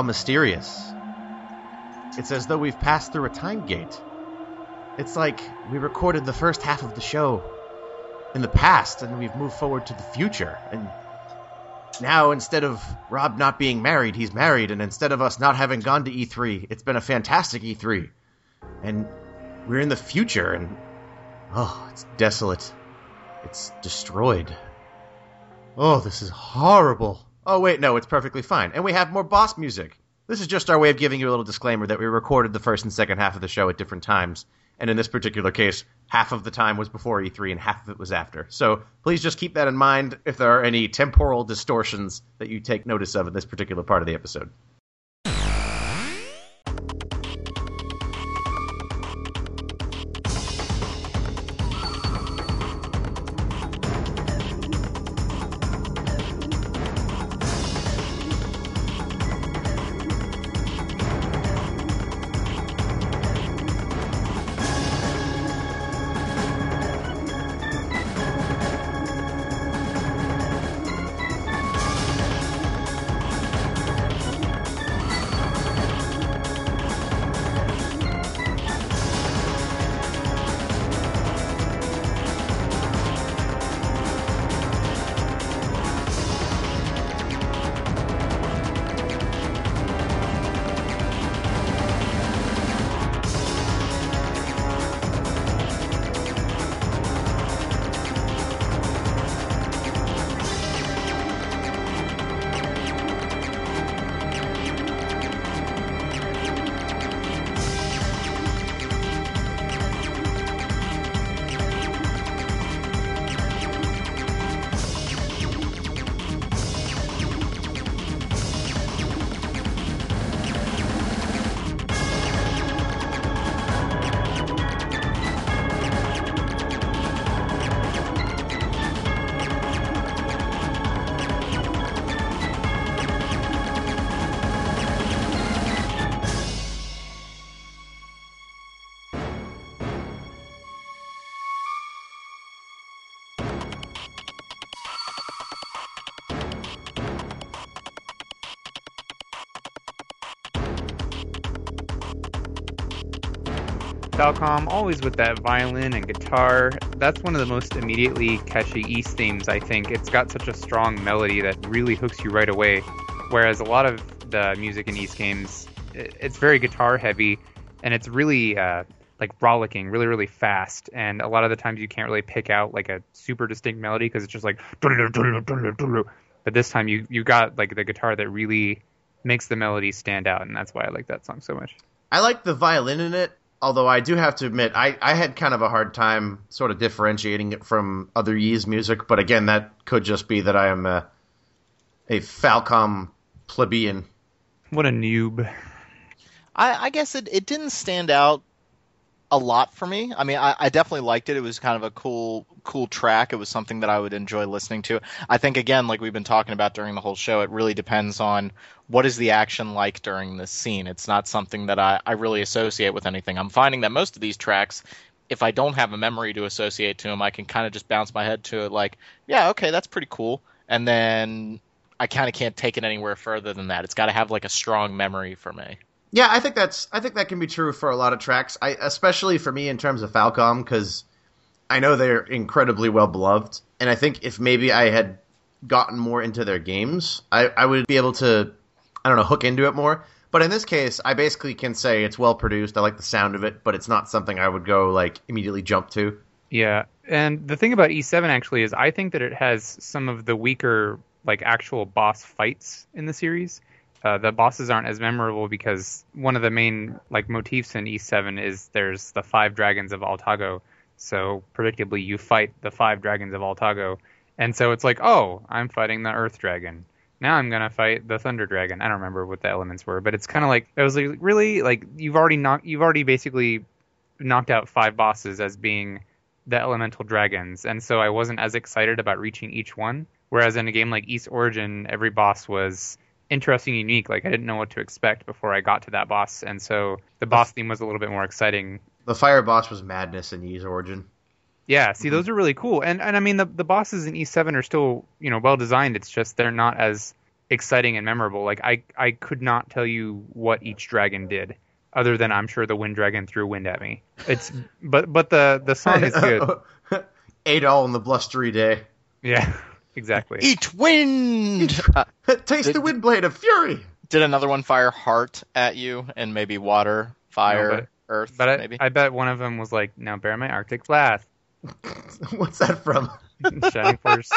How mysterious. It's as though we've passed through a time gate. It's like we recorded the first half of the show in the past and we've moved forward to the future. And now, instead of Rob not being married, he's married. And instead of us not having gone to E3, it's been a fantastic E3. And we're in the future and. Oh, it's desolate. It's destroyed. Oh, this is horrible. Oh, wait, no, it's perfectly fine. And we have more boss music. This is just our way of giving you a little disclaimer that we recorded the first and second half of the show at different times. And in this particular case, half of the time was before E3 and half of it was after. So please just keep that in mind if there are any temporal distortions that you take notice of in this particular part of the episode. Falcom, always with that violin and guitar. That's one of the most immediately catchy Ys themes, I think. It's got such a strong melody that really hooks you right away. Whereas a lot of the music in Ys games, it's very guitar heavy, and it's really uh, like rollicking, really, really fast. And a lot of the times you can't really pick out like a super distinct melody because it's just like. But this time you you got like the guitar that really makes the melody stand out, and that's why I like that song so much. I like the violin in it, although I do have to admit I, I had kind of a hard time sort of differentiating it from other Ys music. But again, that could just be that I am a, a Falcom plebeian. What a noob. I, I guess it, it didn't stand out a lot for me. I mean, I, I, definitely liked it. It was kind of a cool, cool track. It was something that I would enjoy listening to. I think again, like we've been talking about during the whole show, it really depends on what is the action like during this scene. It's not something that I, I really associate with anything. I'm finding that most of these tracks, if I don't have a memory to associate to them, I can kind of just bounce my head to it, like, yeah, okay, that's pretty cool, and then I kind of can't take it anywhere further than that. It's got to have like a strong memory for me. Yeah, I think that's I think that can be true for a lot of tracks. I especially for me in terms of Falcom because I know they're incredibly well beloved, and I think if maybe I had gotten more into their games, I, I would be able to I don't know hook into it more. But in this case, I basically can say it's well produced. I like the sound of it, but it's not something I would go like immediately jump to. Yeah, and the thing about Ys 7 actually is I think that it has some of the weaker like actual boss fights in the series uh, the bosses aren't as memorable because one of the main like motifs in Ys 7 is there's the five dragons of Altago. So predictably, you fight the five dragons of Altago, and so it's like, oh, I'm fighting the Earth Dragon. Now I'm gonna fight the Thunder Dragon. I don't remember what the elements were, but it's kind of like it was like, really like you've already knocked, you've already basically knocked out five bosses as being the elemental dragons, and so I wasn't as excited about reaching each one. Whereas in a game like Ys Origin, every boss was interesting, unique. Like I didn't know what to expect before I got to that boss, and so the boss theme was a little bit more exciting. The fire boss was madness in Ys Origin. Yeah, see, mm-hmm. those are really cool, and and I mean the the bosses in Ys 7 are still you know well designed. It's just they're not as exciting and memorable. Like I I could not tell you what each dragon did, other than I'm sure the wind dragon threw wind at me. It's but but the the song is good. Eight all in the blustery day. Yeah. Exactly. Eat wind. Taste did, the wind blade of fury. Did another one fire heart at you and maybe water, fire, no, but, earth? But I, maybe? I bet one of them was like, "Now bear my Arctic blast." What's that from? Shining Force.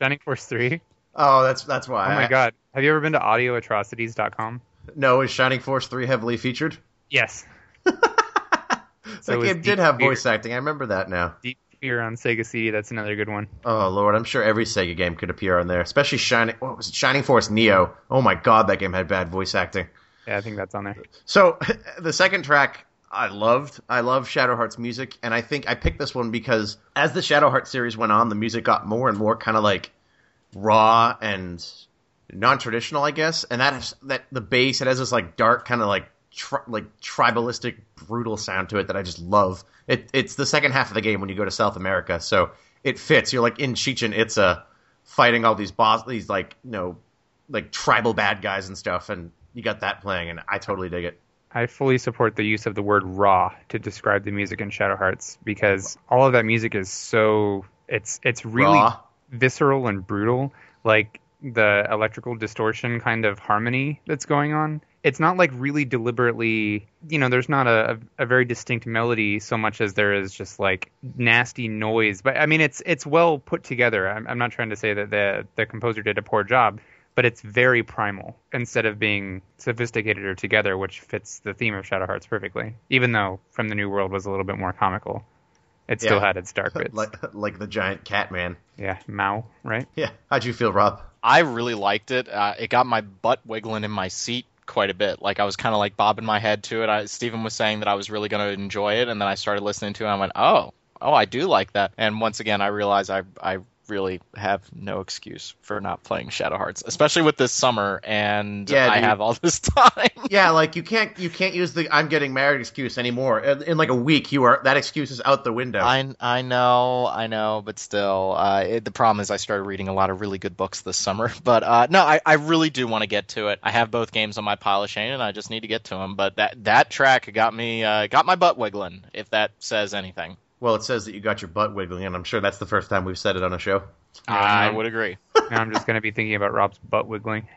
Shining Force Three. Oh, that's that's why. Oh my I, god! Have you ever been to audioatrocities.com? No, is Shining Force Three heavily featured? Yes. so that game did have voice acting. I remember that now. Deep appear on Sega CD. That's another good one. Oh lord, I'm sure every Sega game could appear on there, especially Shining. What was it? Shining Force Neo. Oh my god, that game had bad voice acting. Yeah, I think that's on there. So the second track I loved. I love Shadow Heart's music, and I think I picked this one because as the Shadow Heart series went on, the music got more and more kind of like raw and non-traditional, I guess. And that is, that the bass it has this like dark kind of like tri- like tribalistic, brutal sound to it that I just love. It, it's the second half of the game when you go to South America, so it fits. You're like in Chichen Itza, fighting all these boss, these like you know, like tribal bad guys and stuff, and you got that playing, and I totally dig it. I fully support the use of the word raw to describe the music in Shadow Hearts because all of that music is so it's it's really raw. visceral and brutal. Like the electrical distortion kind of harmony that's going on it's not like really deliberately you know there's not a, a, very distinct melody so much as there is just like nasty noise. But i mean it's it's well put together. I'm, I'm not trying to say that the the composer did a poor job but it's very primal instead of being sophisticated or together which fits the theme of shadow hearts perfectly even though from the new world was a little bit more comical. It still yeah. had its dark bits. Like, like the giant cat man. Yeah mao right? Yeah. How'd you feel rob? I really liked it. Uh, it got my butt wiggling in my seat quite a bit. Like I was kind of like bobbing my head to it. I, Stephen was saying that I was really going to enjoy it, and then I started listening to it. and I went, oh, oh, I do like that. And once again, I realized I I really have no excuse for not playing Shadow Hearts, especially with this summer and Yeah, I dude. have all this time. Yeah, like you can't you can't use the I'm getting married excuse anymore. In, in like a week, you are that excuse is out the window. I I know, I know, but still, uh, it, the problem is I started reading a lot of really good books this summer. But uh, no, I, I really do want to get to it. I have both games on my pile of shame, and I just need to get to them. But that that track got me uh, got my butt wiggling, if that says anything. Well, it says that you got your butt wiggling, and I'm sure that's the first time we've said it on a show. I would agree. now I'm just going to be thinking about Rob's butt wiggling.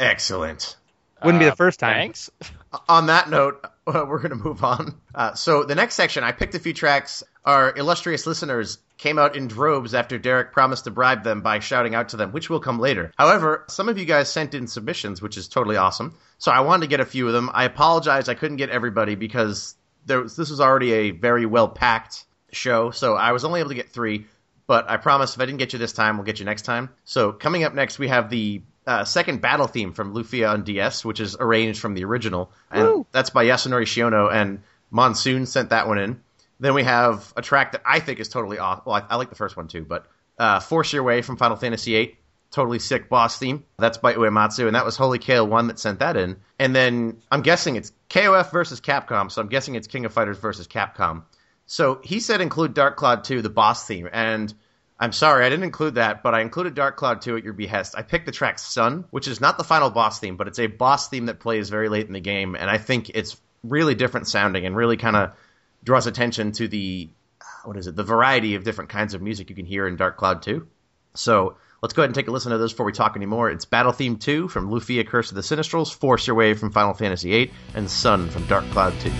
Excellent. Wouldn't be Uh, the first time. Thanks. On that note, uh, we're going to move on. Uh, so the next section, I picked a few tracks. Our illustrious listeners came out in droves after Derek promised to bribe them by shouting out to them, which will come later. However, some of you guys sent in submissions, which is totally awesome. So I wanted to get a few of them. I apologize I couldn't get everybody because there was, this was already a very well packed show, so I was only able to get three. But I promise if I didn't get you this time, we'll get you next time. So coming up next, we have the uh, second battle theme from Lufia on DS, which is arranged from the original, and Woo. that's by Yasunori Shiono and Monsoon sent that one in. Then we have a track that I think is totally off. Well, I, I like the first one too, but uh, Force Your Way from Final Fantasy VIII, totally sick boss theme. That's by Uematsu, and that was Holy Kale One that sent that in. And then I'm guessing it's KOF versus Capcom, so I'm guessing it's King of Fighters versus Capcom. So he said include Dark Cloud 2, the boss theme, and I'm sorry I didn't include that, but I included Dark Cloud 2 at your behest. I picked the track Sun, which is not the final boss theme, but it's a boss theme that plays very late in the game, and I think it's really different sounding and really kind of draws attention to the what is it, the variety of different kinds of music you can hear in Dark Cloud 2. So let's go ahead and take a listen to this before we talk anymore. It's Battle Theme 2 from Lufia Curse of the Sinistrals, Force Your Way from Final Fantasy VIII, and Sun from Dark Cloud 2.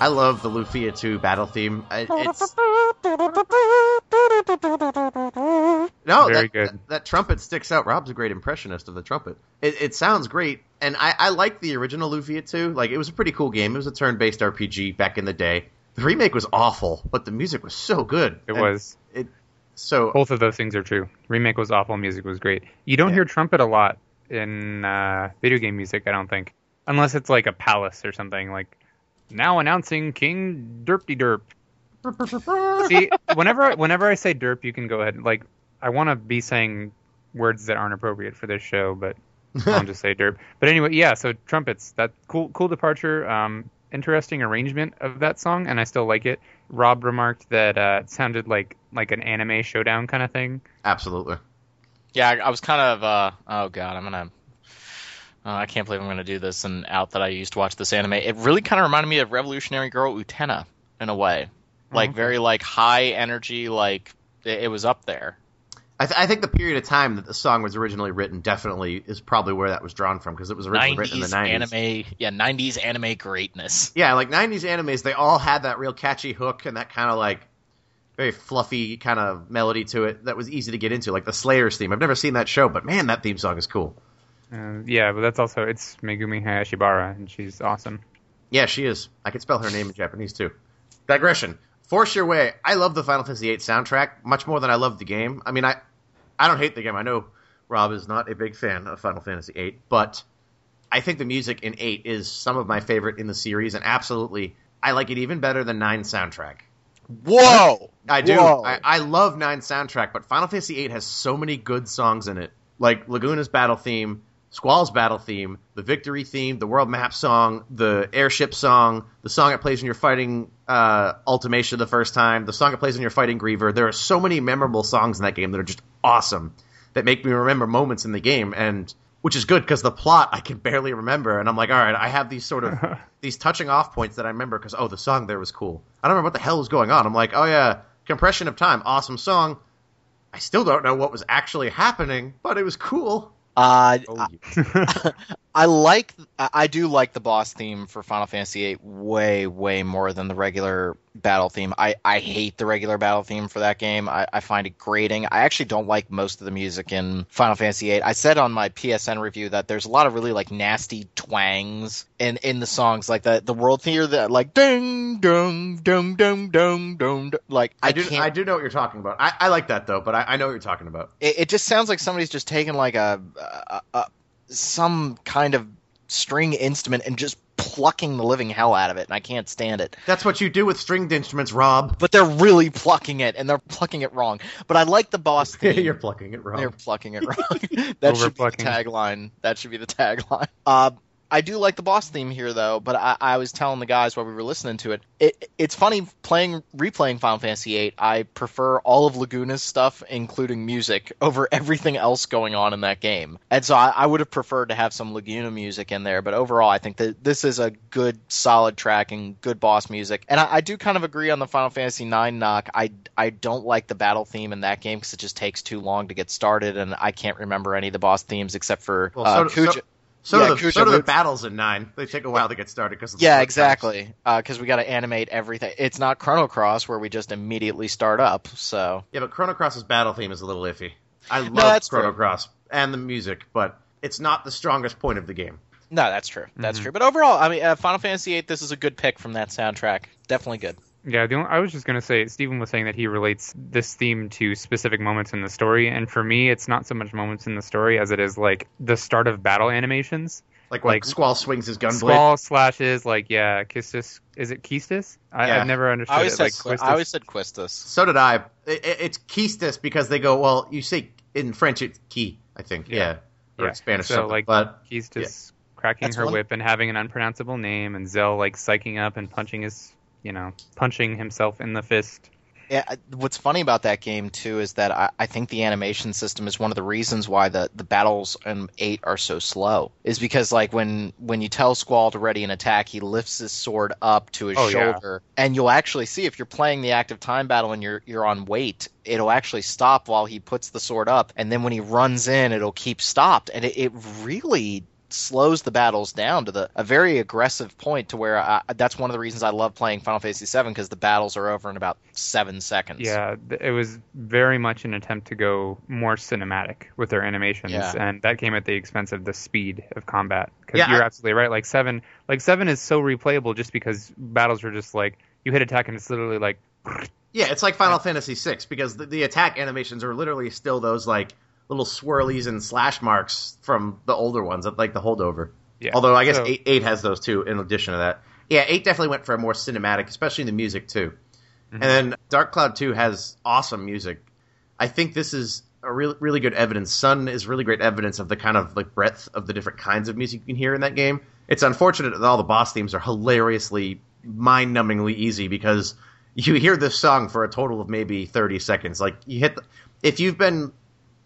I love the Lufia 2 battle theme. It's no, Very that, good. That, that trumpet sticks out. Rob's a great impressionist of the trumpet. It, it sounds great, and I, I like the original Lufia 2. Like it was a pretty cool game. It was a turn-based RPG back in the day. The remake was awful, but the music was so good. It And was. It so Both of those things are true. Remake was awful. Music was great. You don't Yeah. hear trumpet a lot in uh, video game music. I don't think, unless it's like a palace or something. Like now announcing King Derpty Derp. See, whenever whenever I say derp, you can go ahead. Like I want to be saying words that aren't appropriate for this show, but I'll just say derp. But anyway, yeah. So trumpets. That cool cool departure. Um, interesting arrangement of that song, and I still like it. Rob remarked that uh, it sounded like like an anime showdown kind of thing. absolutely. Yeah, I, I was kind of. Uh, oh god, I'm gonna. Uh, I can't believe I'm gonna do this and out that I used to watch this anime. It really kind of reminded me of Revolutionary Girl Utena in a way, like okay. very like high energy. Like it, it was up there. I, th- I think the period of time that the song was originally written definitely is probably where that was drawn from because it was originally written in the 90s. anime, yeah, 90s anime greatness. Yeah, like 90s animes, they all had that real catchy hook and that kind of like very fluffy kind of melody to it that was easy to get into, like the Slayers theme. I've never seen that show, but man, that theme song is cool. Uh, yeah, but that's also it's Megumi Hayashibara, and she's awesome. Yeah, she is. I can spell her name in Japanese too. Digression. Force Your Way. I love the Final Fantasy VIII soundtrack much more than I love the game. I mean, I I don't hate the game. I know Rob is not a big fan of Final Fantasy VIII, but I think the music in 8 is some of my favorite in the series, and absolutely, I like it even better than 9 soundtrack. Whoa! I do. Whoa. I, I love 9 soundtrack, but Final Fantasy VIII has so many good songs in it. Like Laguna's battle theme, Squall's battle theme, the victory theme, the world map song, the airship song, the song it plays when you're fighting uh, Ultimecia the first time, the song it plays when you're fighting Griever. There are so many memorable songs in that game that are just awesome that make me remember moments in the game and which is good because the plot I can barely remember and I'm like all right I have these sort of these touching off points that I remember because oh the song there was cool. I don't remember what the hell was going on. I'm like oh yeah compression of time awesome song. I still don't know what was actually happening but it was cool Uh, oh, I, I like, I do like the boss theme for Final Fantasy VIII way, way more than the regular battle theme. I, I hate the regular battle theme for that game. I, I find it grating. I actually don't like most of the music in Final Fantasy VIII. I said on my PSN review that there's a lot of really like nasty twangs in in the songs, like the the world theme that like ding dong dong dong dong dong. Like I, I, do. I do know what you're talking about I, I like that though but I, I know what you're talking about it, it just sounds like somebody's just taking like a, a, a some kind of string instrument and just plucking the living hell out of it and I can't stand it. that's what you do with stringed instruments Rob But they're really plucking it and they're plucking it wrong. But I like the boss theme. you're plucking it wrong. They're plucking it wrong. that should be the tagline. That should be the tagline. Uh, I do like the boss theme here, though. But I, I was telling the guys while we were listening to it, it, it's funny playing replaying Final Fantasy VIII. I prefer all of Laguna's stuff, including music, over everything else going on in that game. And so I, I would have preferred to have some Laguna music in there. But overall, I think that this is a good, solid track and good boss music. And I, I do kind of agree on the Final Fantasy IX knock. I I don't like the battle theme in that game because it just takes too long to get started, and I can't remember any of the boss themes except for Well, uh, so- Kuja- so, Yeah, do the, so do the battles in 9 they take a while to get started because yeah, exactly. Because we got to animate everything. It's not Chrono Cross where we just immediately start up. So Yeah, but Chrono Cross's battle theme is a little iffy. I love that's Chrono true. Cross and the music, but it's not the strongest point of the game. no, that's true. That's Mhm. true. But overall, I mean, uh, Final Fantasy VIII. This is a good pick from that soundtrack. Definitely good. Yeah, the only, I was just gonna say Stephen was saying that he relates this theme to specific moments in the story, and for me, it's not so much moments in the story as it is like the start of battle animations. Like when Like- Squall swings his gunblade. Squall slashes like yeah, Kistis. Is it Kistis? I, Yeah. I've never understood I always it. said Like Qui- Quistis. I always said Quistis. So did I. It, it- it's Kistis because they go, well, you say in French it's key, I think. Yeah. Yeah. Or Yeah. Spanish So, something. like- but He's just cracking That's her one- whip and having an unpronounceable name, and Zell like psyching up and punching his, you know, punching himself in the fist. Yeah, what's funny about that game too is that I, I think the animation system is one of the reasons why the, the battles in eight are so slow. Is because like when when you tell Squall to ready an attack, he lifts his sword up to his Oh, yeah. shoulder, and you'll actually see if you're playing the active time battle and you're you're on wait, it'll actually stop while he puts the sword up, and then when he runs in, it'll keep stopped, and it, it really slows the battles down to the a very aggressive point to where I, that's one of the reasons I love playing Final Fantasy VII because the battles are over in about seven seconds. Yeah, it was very much an attempt to go more cinematic with their animations, Yeah. and that came at the expense of the speed of combat. Because Yeah, you're I- absolutely right. Like seven, like seven is so replayable just because battles are just like you hit attack and it's literally like Yeah, it's like Final Fantasy VI because the, the attack animations are literally still those like little swirlies and slash marks from the older ones, like the holdover. yeah. Although I guess So- eight, eight has those too. In addition to that, yeah, eight definitely went for a more cinematic, especially in the music too. Mm-hmm. And then Dark Cloud Two has awesome music. I think this is a really really good evidence. Sun is really great evidence of the kind of like breadth of the different kinds of music you can hear in that game. It's unfortunate that all the boss themes are hilariously mind-numbingly easy because you hear this song for a total of maybe 30 seconds. Like you hit the, if you've been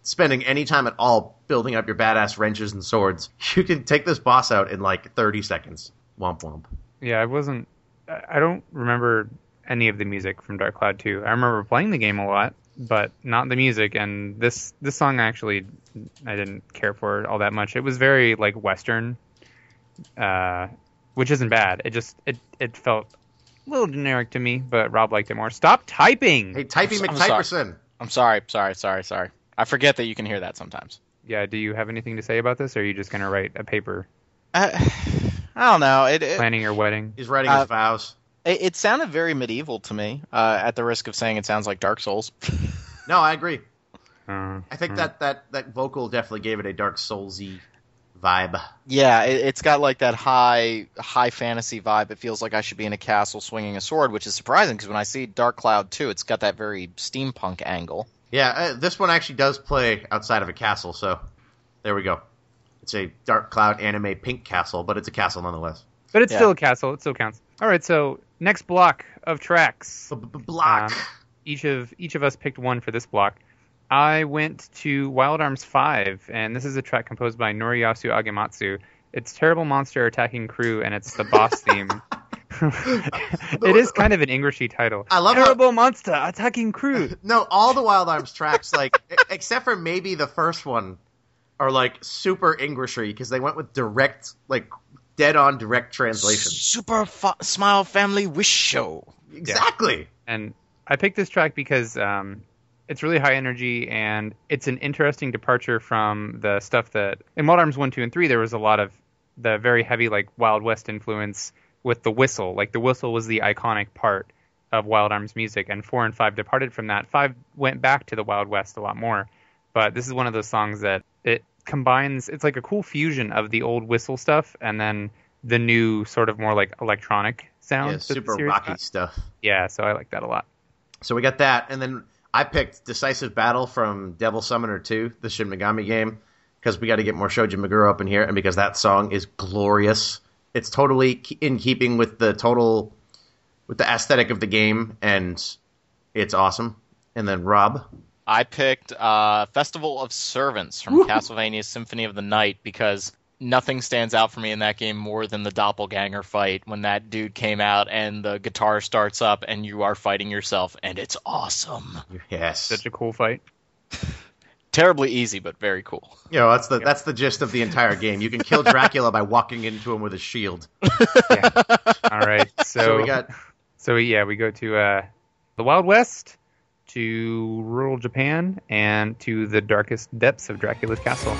spending any time at all building up your badass wrenches and swords, you can take this boss out in like 30 seconds. Womp womp. Yeah, I wasn't. I I don't remember any of the music from Dark Cloud 2. I remember playing the game a lot, but not the music. And this this song actually, I didn't care for it all that much. It was very like Western, uh, which isn't bad. It just it it felt a little generic to me. But Rob liked it more. Stop typing. Hey, Typey I'm sorry. McTyperson. I'm sorry, sorry, sorry, sorry. I forget that you can hear that sometimes. Yeah. Do you have anything to say about this, or are you just gonna write a paper I, I don't know. It, it planning your wedding? He's writing Uh, his vows. it it sounded very medieval to me. Uh, at the risk of saying it sounds like Dark Souls. No, I agree. Uh, I think uh, that, that, that vocal definitely gave it a Dark Soulsy vibe. Yeah, it, it's got like that high high fantasy vibe. It feels like I should be in a castle swinging a sword, which is surprising because when I see Dark Cloud 2, it's got that very steampunk angle. Yeah, uh, this one actually does play outside of a castle, so there we go. It's a Dark Cloud anime pink castle, but it's a castle nonetheless. But it's Yeah. still a castle. It still counts. All right. So next block of tracks. Block. Um, each of each of us picked one for this block. I went to Wild Arms 5, and this is a track composed by Noriyasu Agematsu. It's Terrible Monster Attacking Crew, and it's the boss theme. it is kind of an Englishy title. I love how- Terrible Monster Attacking Crew. No, all the Wild Arms tracks, like except for maybe the first one, are like super Englishy because they went with direct, like dead on direct translation. Super fa- Smile Family Wish Show. Exactly. And I picked this track because um, it's really high energy and it's an interesting departure from the stuff that in Wild Arms 1, 2, and 3, there was a lot of the very heavy, like, Wild West influence with the whistle. Like, the whistle was the iconic part of Wild Arms music, and 4 and 5 departed from that. 5 went back to the Wild West a lot more. But this is one of those songs that it combines, it's like a cool fusion of the old whistle stuff and then the new, sort of more like electronic sound. Yeah, super rocky got. stuff. Yeah, so I like that a lot. So we got that, and then I picked Decisive Battle from Devil Summoner 2, the Shin Megami game, because we got to get more Shoji Meguro up in here, and because that song is glorious. It's totally in keeping with the total, with the aesthetic of the game, and it's awesome. And then Rob, I picked uh, Festival of Servants from Castlevania Symphony of the Night because nothing stands out for me in that game more than the doppelganger fight when that dude came out and the guitar starts up and you are fighting yourself and it's awesome. yes, Such a cool fight. Terribly easy, but very cool. you know that's the that's the gist of the entire game. You can kill Dracula by walking into him with a shield. All right, so, So we got so yeah, we go to uh, the Wild West, to rural Japan, and to the darkest depths of Dracula's castle.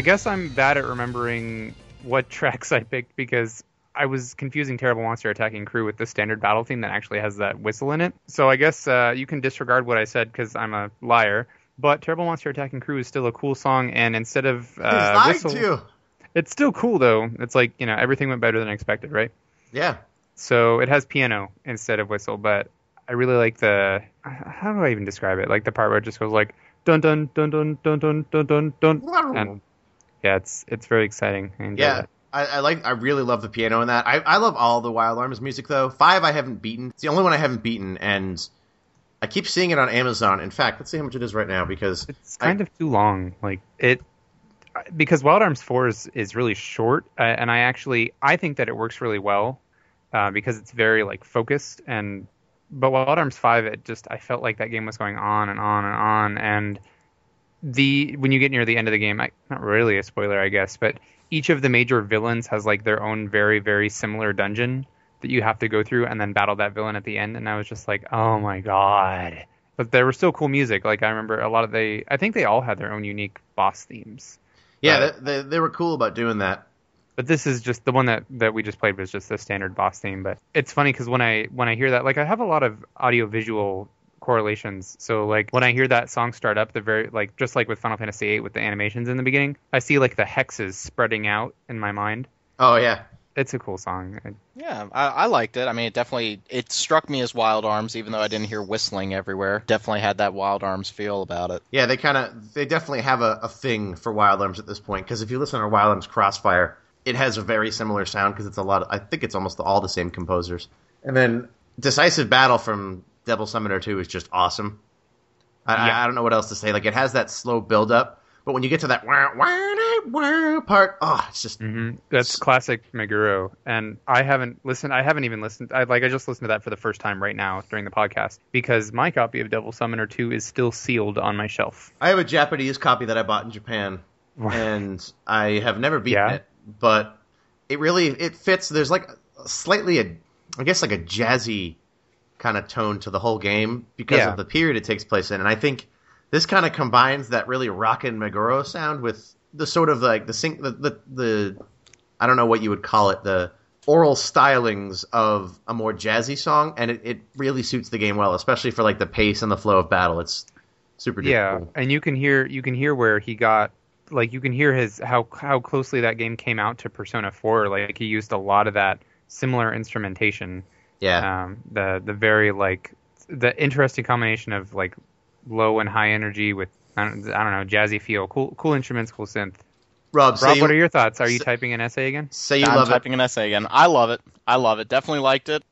I guess I'm bad at remembering what tracks I picked because I was confusing Terrible Monster Attacking Crew with the standard battle theme that actually has that whistle in it. So I guess uh, you can disregard what I said because I'm a liar. But Terrible Monster Attacking Crew is still a cool song, and instead of uh, whistle, it's still cool though. It's like you know everything went better than expected, right? Yeah. So it has piano instead of whistle, but I really like the how do I even describe it? Like the part where it just goes like dun dun dun dun dun dun dun dun dun, and yeah, it's it's very exciting. I Yeah. that. I, I like. I really love the piano in that. I, I love all the Wild Arms music though. Five I haven't beaten. It's the only one I haven't beaten, and I keep seeing it on Amazon. In fact, let's see how much it is right now because It's kind of too long. Like it because Wild Arms Four is is really short, uh, and I actually I think that it works really well uh, because it's very like focused and. But Wild Arms Five, it just I felt like that game was going on and on and on, and the when you get near the end of the game, I, not really a spoiler, I guess, but each of the major villains has like their own very very similar dungeon that you have to go through and then battle that villain at the end. And I was just like, oh my god! But there was still cool music. Like I remember a lot of they, I think they all had their own unique boss themes. yeah, But- they, they, they were cool about doing that. But this is just the one that, that we just played was just the standard boss theme. But it's funny because when I when I hear that, like I have a lot of audio visual correlations. So like when I hear that song start up, the very like just like with Final Fantasy VIII with the animations in the beginning, I see like the hexes spreading out in my mind. Oh yeah, It's a cool song. Yeah, I, I liked it. I mean, it definitely it struck me as Wild Arms, even though I didn't hear whistling everywhere. Definitely had that Wild Arms feel about it. yeah. They kind of they definitely have a, a thing for Wild Arms at this point because if you listen to Wild Arms Crossfire, it has a very similar sound because it's a lot. Of, I think it's almost all the same composers. And then Decisive Battle from Devil Summoner Two is just awesome. I, I, Yeah. I don't know what else to say. Like it has that slow build up, but when you get to that wah, wah, wah part, oh, it's just hmm That's classic Meguro, and I haven't listened. I haven't even listened. I like I just listened to that for the first time right now during the podcast because my copy of Devil Summoner Two is still sealed on my shelf. I have a Japanese copy that I bought in Japan, and I have never beaten Yeah? it, but it really it fits. There's like slightly a, I guess like a jazzy kind of tone to the whole game because Yeah. of the period it takes place in, and I think this kind of combines that really rockin' Meguro sound with the sort of like the sync the, the the I don't know what you would call it the oral stylings of a more jazzy song, and it, it really suits the game well, especially for like the pace and the flow of battle. It's super Yeah, cool. and you can hear you can hear where he got like you can hear his how how closely that game came out to Persona 4. Like he used a lot of that similar instrumentation. Yeah. Um, the the very like the interesting combination of like low and high energy with I don't, I don't know jazzy feel, cool cool instruments, cool synth. Rob, say Rob, you, what are your thoughts? Are you say- typing an essay again? say you I'm love it. typing an essay again. I love it. I love it. Definitely liked it.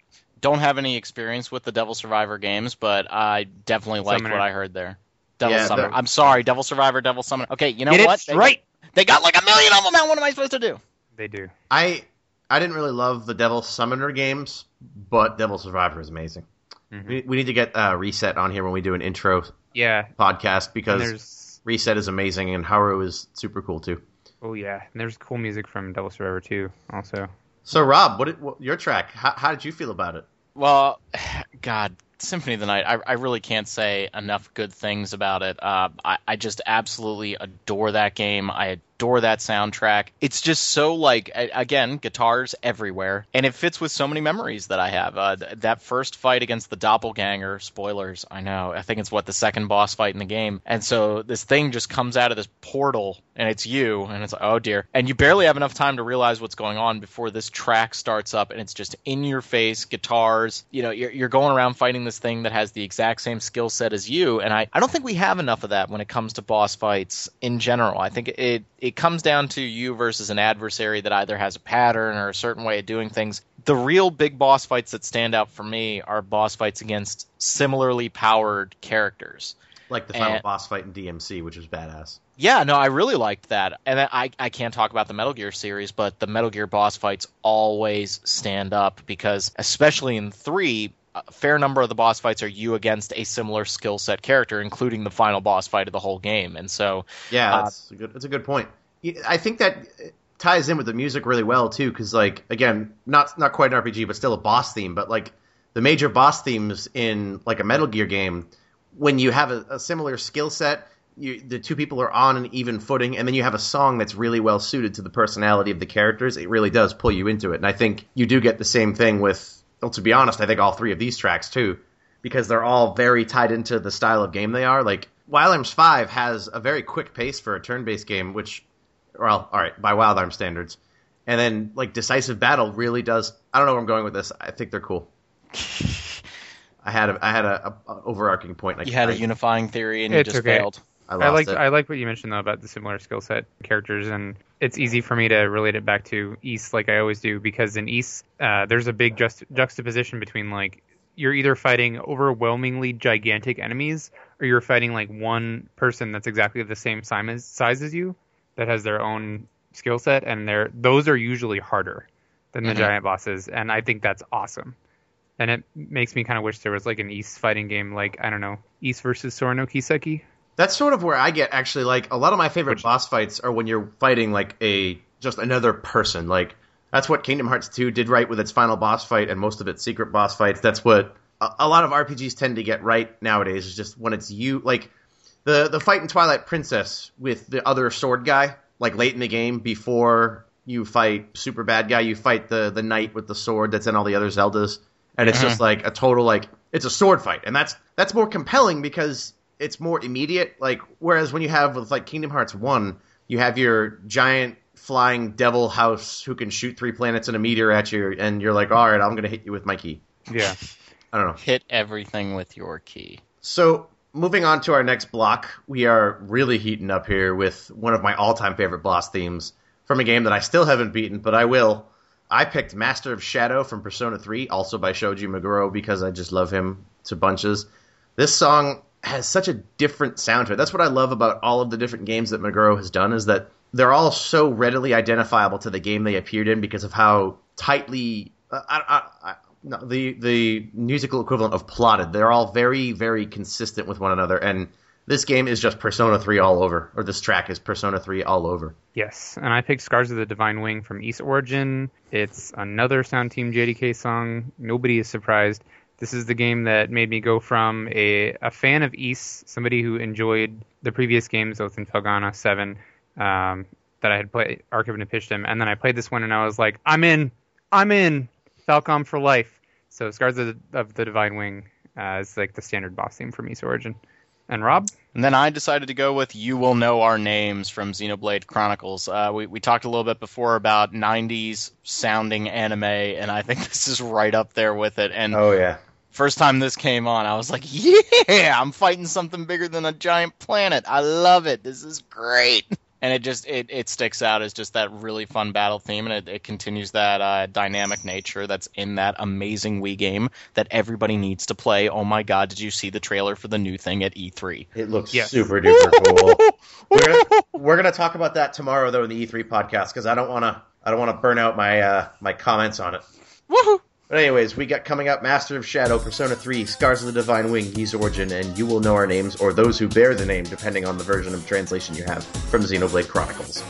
Don't have any experience with the Devil Survivor games, but I definitely liked Summoner. what I heard there. Devil Yeah, Summoner. the- I'm sorry, Devil Survivor, Devil Summoner. Okay, you know Get it what? They- straight. They got like a million of them. Now what am I supposed to do? They do. I I didn't really love the Devil Summoner games, but Devil Survivor is amazing. Mhm. We, we need to get uh, Reset on here when we do an intro Yeah, podcast because Reset is amazing and Haru is super cool too. oh yeah, and there's cool music from Devil Survivor 2 also. So Rob, what, did, what your track? How, how did you feel about it? Well, God, Symphony of the Night. I, I really can't say enough good things about it. Uh, I, I just absolutely adore that game. I adore that soundtrack. It's just so like again, guitars everywhere, and it fits with so many memories that I have. Uh, th- that first fight against the doppelganger. Spoilers. I know. I think it's what the second boss fight in the game. And so this thing just comes out of this portal, and it's you, and it's like, oh dear. And you barely have enough time to realize what's going on before this track starts up, and it's just in your face, guitars. You know, you're, you're going around fighting this thing that has the exact same skill set as you, and I, I don't think we have enough of that when it comes to boss fights in general. I think it it comes down to you versus an adversary that either has a pattern or a certain way of doing things. The real big boss fights that stand out for me are boss fights against similarly powered characters. Like the final And- boss fight in DMC, which was badass. Yeah, no, I really liked that. And I, I can't talk about the Metal Gear series, but the Metal Gear boss fights always stand up because, especially in 3, a fair number of the boss fights are you against a similar skill set character, including the final boss fight of the whole game. And so, Yeah, Uh, that's a good. That's a good point. I think that ties in with the music really well too, because like again, not not quite an RPG, but still a boss theme. But like the major boss themes in like a Metal Gear game, when you have a, a similar skill set, the two people are on an even footing, and then you have a song that's really well suited to the personality of the characters. It really does pull you into it, and I think you do get the same thing with. Well, to be honest, I think all three of these tracks too, because they're all very tied into the style of game they are. Like Wild Arms Five has a very quick pace for a turn-based game, which, well, all right, by Wild Arms standards, and then like Decisive Battle really does. I don't know where I'm going with this. I think they're cool. I had a I had a, a overarching point. You had a unifying theory and you just okay. failed. I, I like it. I like what you mentioned though about the similar skill set characters, and it's easy for me to relate it back to Ys like I always do because in Ys uh, there's a big just, juxtaposition between like you're either fighting overwhelmingly gigantic enemies or you're fighting like one person that's exactly the same size size as you that has their own skill set, and they're those are usually harder than the Mhm. giant bosses, and I think that's awesome. And it makes me kind of wish there was like an Ys fighting game, like I don't know, Ys versus Sora no Kiseki. That's sort of where I get actually like a lot of my favorite Which- boss fights are when you're fighting like a just another person. Like that's what Kingdom Hearts 2 did right with its final boss fight and most of its secret boss fights. That's what a, a lot of RPGs tend to get right nowadays is just when it's you like the the fight in Twilight Princess with the other sword guy like late in the game before you fight super bad guy, you fight the the knight with the sword that's in all the other Zeldas. And it's just mm-hmm. like a total like it's a sword fight. And that's that's more compelling because it's more immediate. Like whereas when you have with like Kingdom Hearts 1 you have your giant flying devil house who can shoot three planets and a meteor at you and you're like all right I'm going to hit you with my key. Yeah. I don't know. Hit everything with your key. so moving on to our next block, we are really heating up here with one of my all-time favorite boss themes from a game that I still haven't beaten, but I will. I picked Master of Shadow from Persona 3, also by Shoji Meguro, because I just love him to bunches. This song has such a different sound to it. That's what I love about all of the different games that Meguro has done is that they're all so readily identifiable to the game they appeared in because of how tightly I, I, the the musical equivalent of plotted. They're all very very consistent with one another, and this game is just Persona 3 all over, or this track is Persona 3 all over. Yes, and I picked Scars of the Divine Wing from Ys Origin. It's another Sound Team JDK song. Nobody is surprised. This is the game that made me go from a, a fan of Ys, somebody who enjoyed the previous games, Oath in Felghana 7, um, that I had played, Ark of Napishtim, and then I played this one and I was like, I'm in! I'm in! Falcom for life! So Scars of the, of the Divine Wing uh, is like the standard boss theme from Ys Origin. And Rob? And then I decided to go with "You Will Know Our Names" from Xenoblade Chronicles. Uh, we we talked a little bit before about '90s sounding anime, and I think this is right up there with it. And Oh yeah. first time this came on, I was like, "Yeah, I'm fighting something bigger than a giant planet. I love it. This is great." And it just it, it sticks out as just that really fun battle theme, and it, it continues that uh, dynamic nature that's in that amazing Wii game that everybody needs to play. Oh my God, did you see the trailer for the new thing at E E3? It looks Yes. super duper cool. we're, gonna, we're gonna talk about that tomorrow though in the E3 podcast because I don't want to I don't want to burn out my uh, my comments on it. Woohoo! But anyways, we got coming up Master of Shadow, Persona 3, Scars of the Divine Wing, Ys Origin, and You Will Know Our Names, or those who bear the name, depending on the version of translation you have, from Xenoblade Chronicles.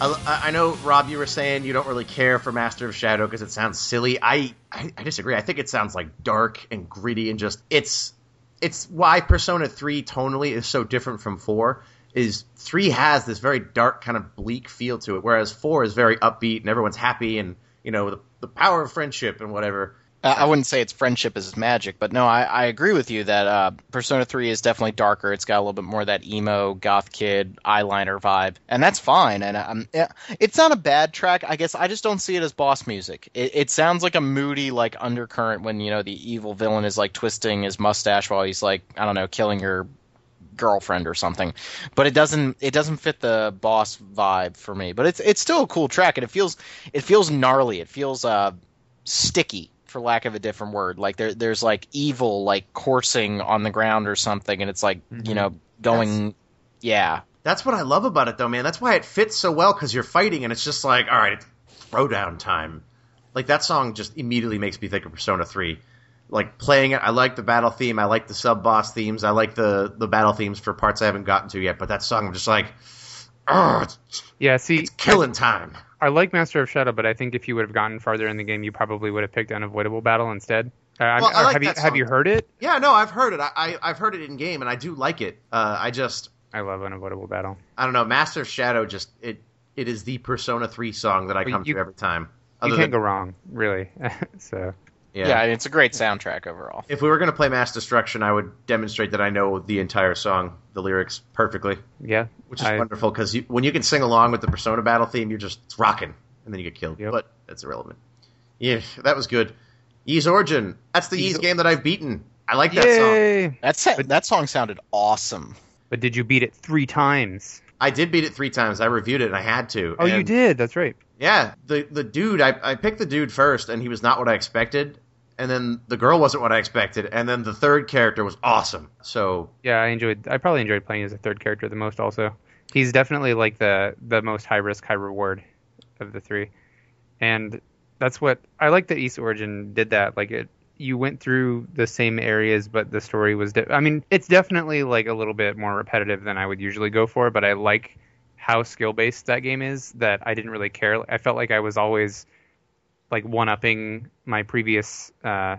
I, I know, Rob, you were saying you don't really care for Master of Shadow because it sounds silly. I, I, I disagree. I think it sounds like dark and gritty and just it's it's why Persona Three tonally is so different from Four. Is three has this very dark kind of bleak feel to it, whereas four is very upbeat and everyone's happy and you know the, the power of friendship and whatever. I wouldn't say it's friendship is magic, but no, I, I agree with you that uh, Persona 3 is definitely darker. It's got a little bit more of that emo, goth kid, eyeliner vibe, and that's fine. And um, it's not a bad track. I guess I just don't see it as boss music. It, it sounds like a moody, like undercurrent when you know the evil villain is like twisting his mustache while he's like I don't know killing your girlfriend or something. But it doesn't it doesn't fit the boss vibe for me. But it's it's still a cool track, and it feels it feels gnarly. It feels uh sticky for lack of a different word. Like there, there's like evil like coursing on the ground or something, and it's like mm-hmm. you know going, that's, yeah. That's what I love about it, though, man. That's why it fits so well because you're fighting, and it's just like, all right, throwdown time. Like that song just immediately makes me think of Persona Three. Like playing it, I like the battle theme. I like the sub boss themes. I like the the battle themes for parts I haven't gotten to yet. But that song, I'm just like, yeah. See, it's killing time. I like Master of Shadow, but I think if you would have gotten farther in the game, you probably would have picked Unavoidable Battle instead. Uh, well, I like have you have you heard it? Yeah, no, I've heard it. I, I have heard it in game, and I do like it. Uh, I just I love Unavoidable Battle. I don't know, Master of Shadow. Just it it is the Persona Three song that I come you, to every time. You can't than, go wrong, really. so yeah. yeah, it's a great soundtrack overall. If we were going to play Mass Destruction, I would demonstrate that I know the entire song, the lyrics perfectly. Yeah, which is I, wonderful because when you can sing along with the Persona battle theme, you're just rocking, and then you get killed. Yep. But that's irrelevant. Yeah, that was good. Ys Origin. That's the Ys game that I've beaten. I like that Yay. song. That's that song sounded awesome. But did you beat it three times? I did beat it three times. I reviewed it and I had to. Oh, and you did. That's right. Yeah, the the dude. I I picked the dude first, and he was not what I expected. And then the girl wasn't what I expected, and then the third character was awesome. So yeah, I enjoyed. I probably enjoyed playing as a third character the most. Also, he's definitely like the the most high risk, high reward of the three, and that's what I like that Ys Origin did. That like it you went through the same areas, but the story was. De- I mean, it's definitely like a little bit more repetitive than I would usually go for, but I like how skill based that game is. That I didn't really care. I felt like I was always like one upping my previous. Uh,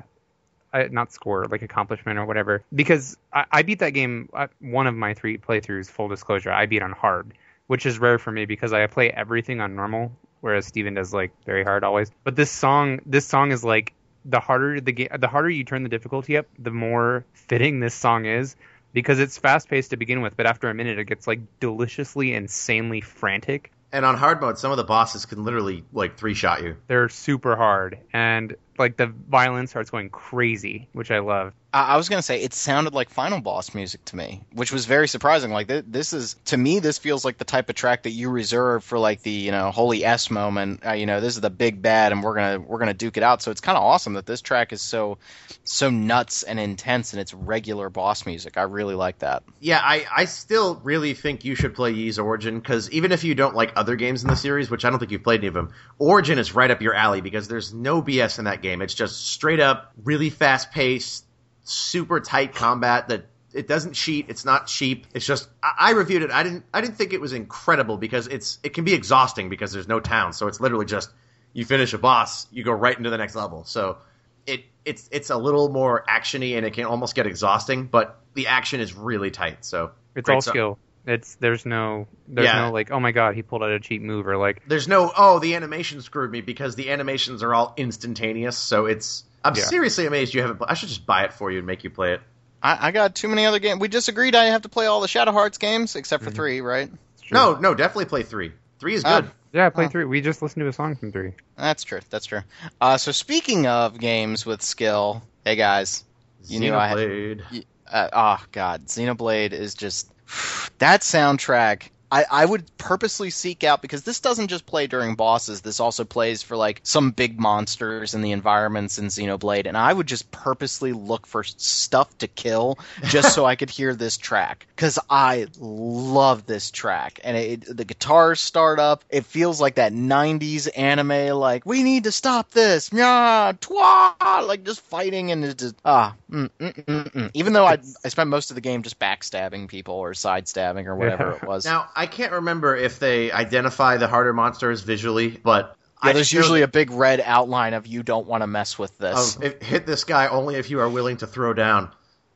not score, like accomplishment or whatever, because I, I beat that game. Uh, one of my three playthroughs, full disclosure, I beat on hard, which is rare for me because I play everything on normal, whereas Steven does like very hard always. But this song, this song is like the harder the game, the harder you turn the difficulty up, the more fitting this song is because it's fast paced to begin with, but after a minute it gets like deliciously insanely frantic. And on hard mode, some of the bosses can literally like three shot you. They're super hard, and like the violence starts going crazy, which I love. I, was gonna say it sounded like final boss music to me, which was very surprising. Like th- this is to me, this feels like the type of track that you reserve for like the you know holy s moment. Uh, you know, this is the big bad, and we're gonna we're gonna duke it out. So it's kind of awesome that this track is so so nuts and intense, and it's regular boss music. I really like that. Yeah, I I still really think you should play Ys Origin because even if you don't like other games in the series, which I don't think you've played any of them, Origin is right up your alley because there's no BS in that game. It's just straight up, really fast paced super tight combat that it doesn't cheat. It's not cheap. It's just I, I, reviewed it. I didn't I didn't think it was incredible because it's it can be exhausting because there's no town. So it's literally just you finish a boss, you go right into the next level. So it it's it's a little more actiony and it can almost get exhausting, but the action is really tight. So it's all skill. It's there's no there's yeah. no like oh my god he pulled out a cheap move or like there's no oh the animation screwed me because the animations are all instantaneous so it's I'm yeah. seriously amazed you haven't. I should just buy it for you and make you play it. I, I got too many other games. We just agreed I have to play all the Shadow Hearts games except for mm-hmm. three, right? No, no, definitely play three. Three is uh, good. Uh, yeah, play uh, three. We just listened to a song from three. That's true. That's true. Uh, so speaking of games with skill, hey guys, you Xenoblade. knew I had. Uh, oh god, Xenoblade is just that soundtrack I, I would purposely seek out because this doesn't just play during bosses. This also plays for like some big monsters and the environments in Xenoblade, and I would just purposely look for stuff to kill just so I could hear this track because I love this track and it, the guitars start up. It feels like that '90s anime, like we need to stop this, yeah, twa, like just fighting and it just ah. Mm, mm, mm, mm. Even though I I spent most of the game just backstabbing people or sidestabbing or whatever yeah. it was. Now I can't remember if they identify the harder monsters visually, but Yeah, there's usually a big red outline of you don't want to mess with this. if, hit this guy only if you are willing to throw down.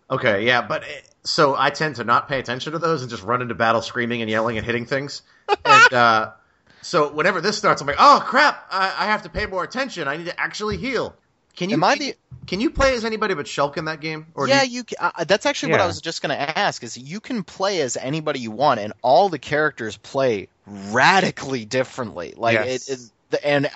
Okay, yeah, but it, so I tend to not pay attention to those and just run into battle screaming and yelling and hitting things. and uh, so whenever this starts, I'm like, oh crap, I, I have to pay more attention. I need to actually heal. Can you Am I the can you play as anybody but Shulk in that game? Or yeah, you- you. Uh, that's actually what I was just going to ask. Is you can play as anybody you want, and all the characters play radically differently. Like Yes. it is, and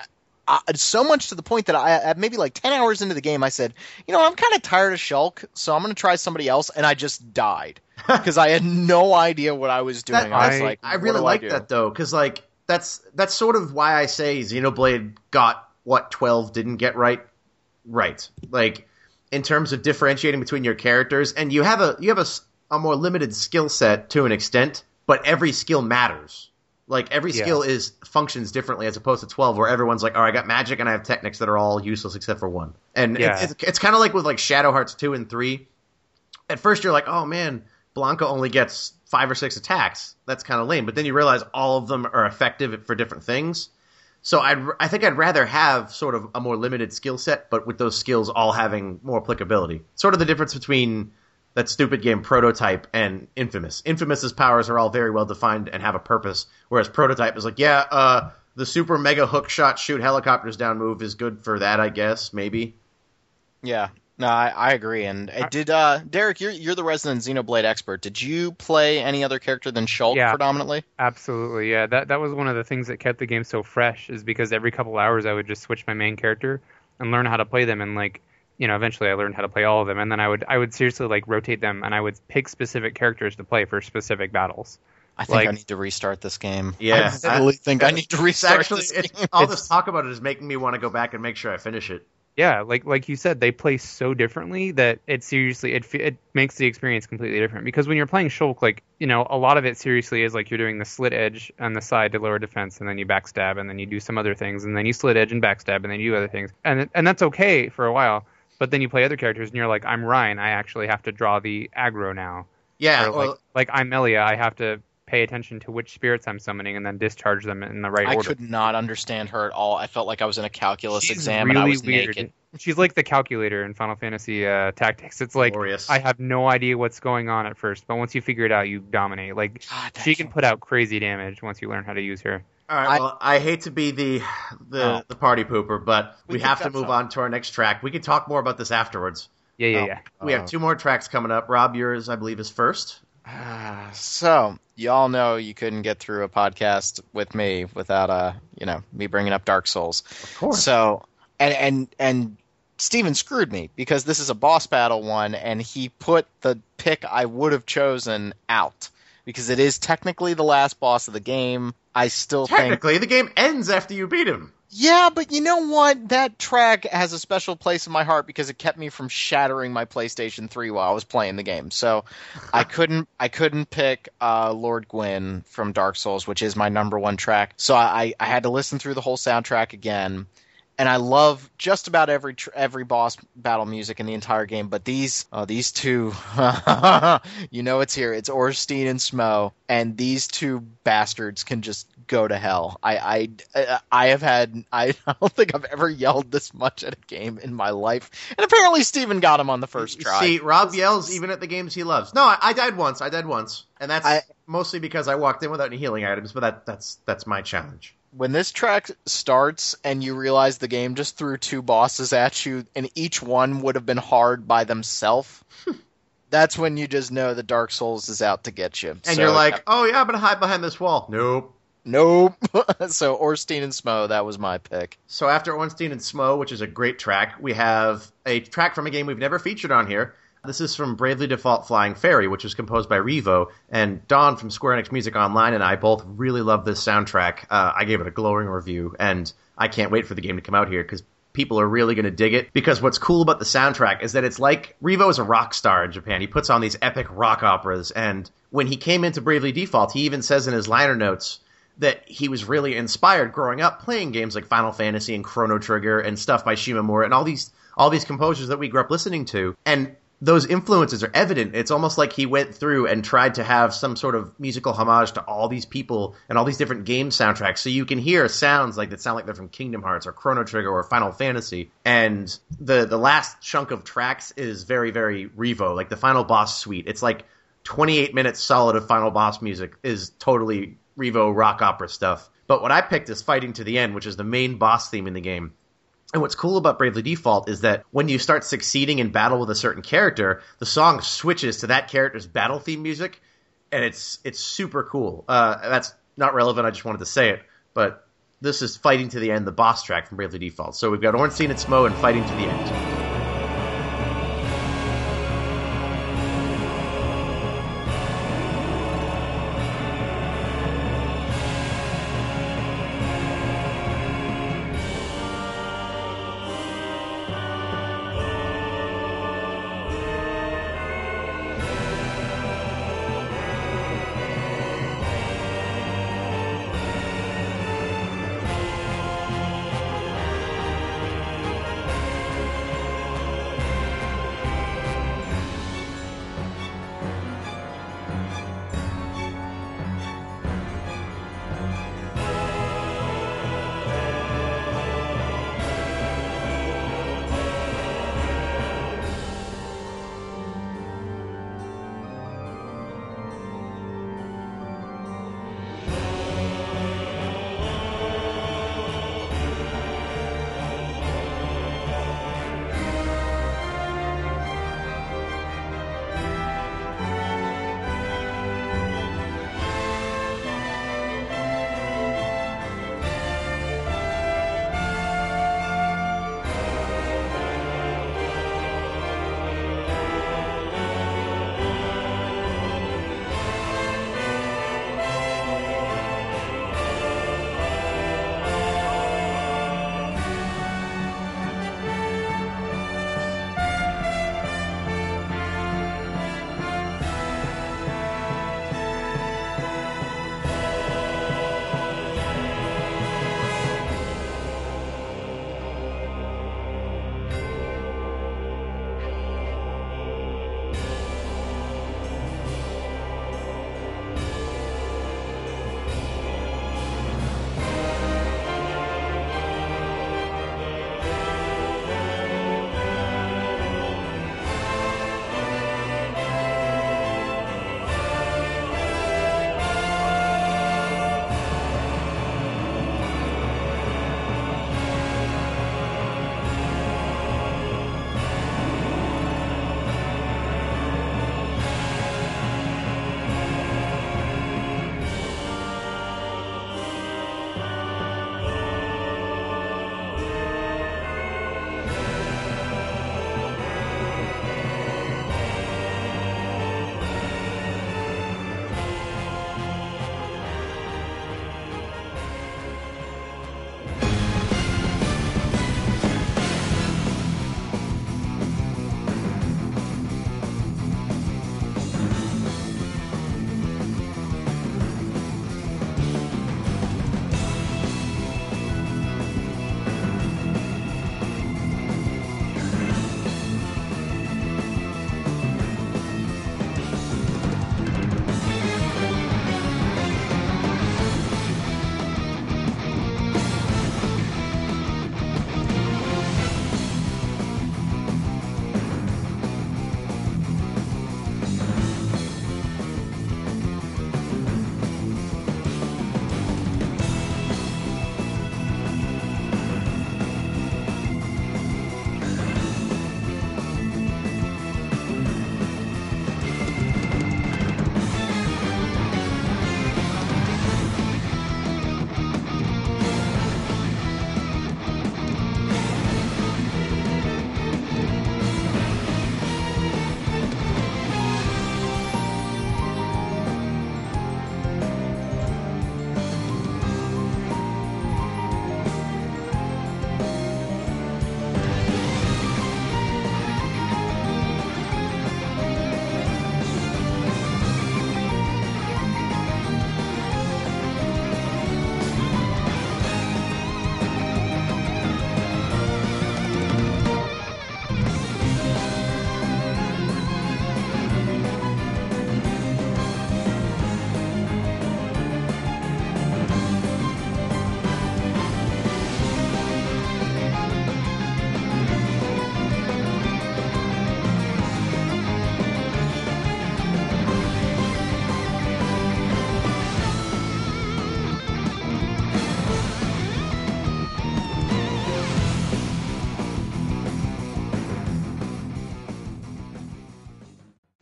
uh, so much to the point that I, at maybe like ten hours into the game, I said, you know, I'm kind of tired of Shulk, so I'm going to try somebody else, and I just died because I had no idea what I was doing. That- I was I- like, I really do like do? that though, because like that's that's sort of why I say Xenoblade got what twelve didn't get right, right. Like in terms of differentiating between your characters, and you have a you have a, a more limited skill set to an extent, but every skill matters. Like every Yeah. skill is functions differently as opposed to twelve, where everyone's like, "Oh, I got magic and I have techniques that are all useless except for one." And Yeah. it's, it's, it's kind of like with like Shadow Hearts two and three. At first, you're like, "Oh man, Blanca only gets five or six attacks. That's kind of lame." But then you realize all of them are effective for different things. So I'd, I think I'd rather have sort of a more limited skill set, but with those skills all having more applicability. Sort of the difference between that stupid game Prototype and Infamous. Infamous's powers are all very well defined and have a purpose, whereas Prototype is like, yeah, uh, the super mega hook shot shoot helicopters down move is good for that, I guess, maybe. Yeah. No, I, I agree. And uh, did uh, Derek? You're you're the resident Xenoblade expert. Did you play any other character than Shulk Yeah. predominantly? Absolutely, yeah. That that was one of the things that kept the game so fresh, is because every couple hours I would just switch my main character and learn how to play them, and like, you know, eventually I learned how to play all of them, and then I would I would seriously like rotate them, and I would pick specific characters to play for specific battles. I think I need to restart this game. Yeah, I really think I need to restart actually, this it's, game. all this talk about it is making me want to go back and make sure I finish it. Yeah, like like you said, they play so differently that it seriously it fe- it makes the experience completely different. Because when you're playing Shulk, like you know, a lot of it seriously is like you're doing the slit edge on the side to lower defense, and then you backstab, and then you do some other things, and then you slit edge and backstab, and then you do other things, and and that's okay for a while. But then you play other characters, and you're like, I'm Reyn, I actually have to draw the aggro now. Yeah, or like like I'm Melia, I have to pay attention to which spirits I'm summoning, and then discharge them in the right I order. I could not understand her at all. I felt like I was in a calculus She's exam and I was weird. naked. She's like the calculator in Final Fantasy uh, Tactics. It's like glorious. I have no idea what's going on at first, but once you figure it out, you dominate. Like God, she can put out crazy damage once you learn how to use her. All right. I- well, I hate to be the the, Oh. the party pooper, but we, We have to move up. on to our next track. We can talk more about this afterwards. Yeah, yeah, Oh. yeah. We have Oh. two more tracks coming up. Rob, yours, I believe, is first. Ah, so y'all know you couldn't get through a podcast with me without uh you know me bringing up Dark Souls. Of course. So and and and Steven screwed me because this is a boss battle one, and he put the pick I would have chosen out because it is technically the last boss of the game. I still think Technically, the game ends after you beat him. Yeah, but you know what? That track has a special place in my heart because it kept me from shattering my PlayStation 3 while I was playing the game. So I couldn't I couldn't pick uh, Lord Gwyn from Dark Souls, which is my number one track. So I, I had to listen through the whole soundtrack again. And I love just about every tr- every boss battle music in the entire game, but these uh, these two, you know, it's here. It's Ornstein and Smough, and these two bastards can just go to hell. I I I have had I don't think I've ever yelled this much at a game in my life, and apparently Steven got him on the first try. See, Rob yells even at the games he loves. No, I, I died once. I died once, and that's I- mostly because I walked in without any healing items. But that that's that's my challenge. when this track starts and you realize the game just threw two bosses at you and each one would have been hard by themselves that's when you just know that dark souls is out to get you And you're like, oh yeah, I'm gonna hide behind this wall. Nope. Nope so orstein and smo that was my pick So after Ornstein and Smough, which is a great track, we have a track from a game we've never featured on here. This is from Bravely Default Flying Fairy, which was composed by Revo. And Don from Square Enix Music Online and I both really love this soundtrack. Uh, I gave it a glowing review, and I can't wait for the game to come out here because people are really going to dig it. Because what's cool about the soundtrack is that it's like Revo is a rock star in Japan. He puts on these epic rock operas, and when he came into Bravely Default, he even says in his liner notes that he was really inspired growing up playing games like Final Fantasy and Chrono Trigger and stuff by Shimomura and all these all these composers that we grew up listening to. And those influences are evident. It's almost like he went through and tried to have some sort of musical homage to all these people and all these different game soundtracks. So you can hear sounds like that sound like they're from Kingdom Hearts or Chrono Trigger or Final Fantasy. And the the last chunk of tracks is very very Revo, like the final boss suite. It's like 28 minutes solid of final boss music is totally Revo rock opera stuff. But what I picked is Fighting to the End, which is the main boss theme in the game. And what's cool about Bravely Default is that when you start succeeding in battle with a certain character, the song switches to that character's battle theme music, and it's it's super cool. Uh, that's not relevant. I just wanted to say it, but this is Fighting to the End, the boss track from Bravely Default. So we've got Ornstein and Smough and Fighting to the End.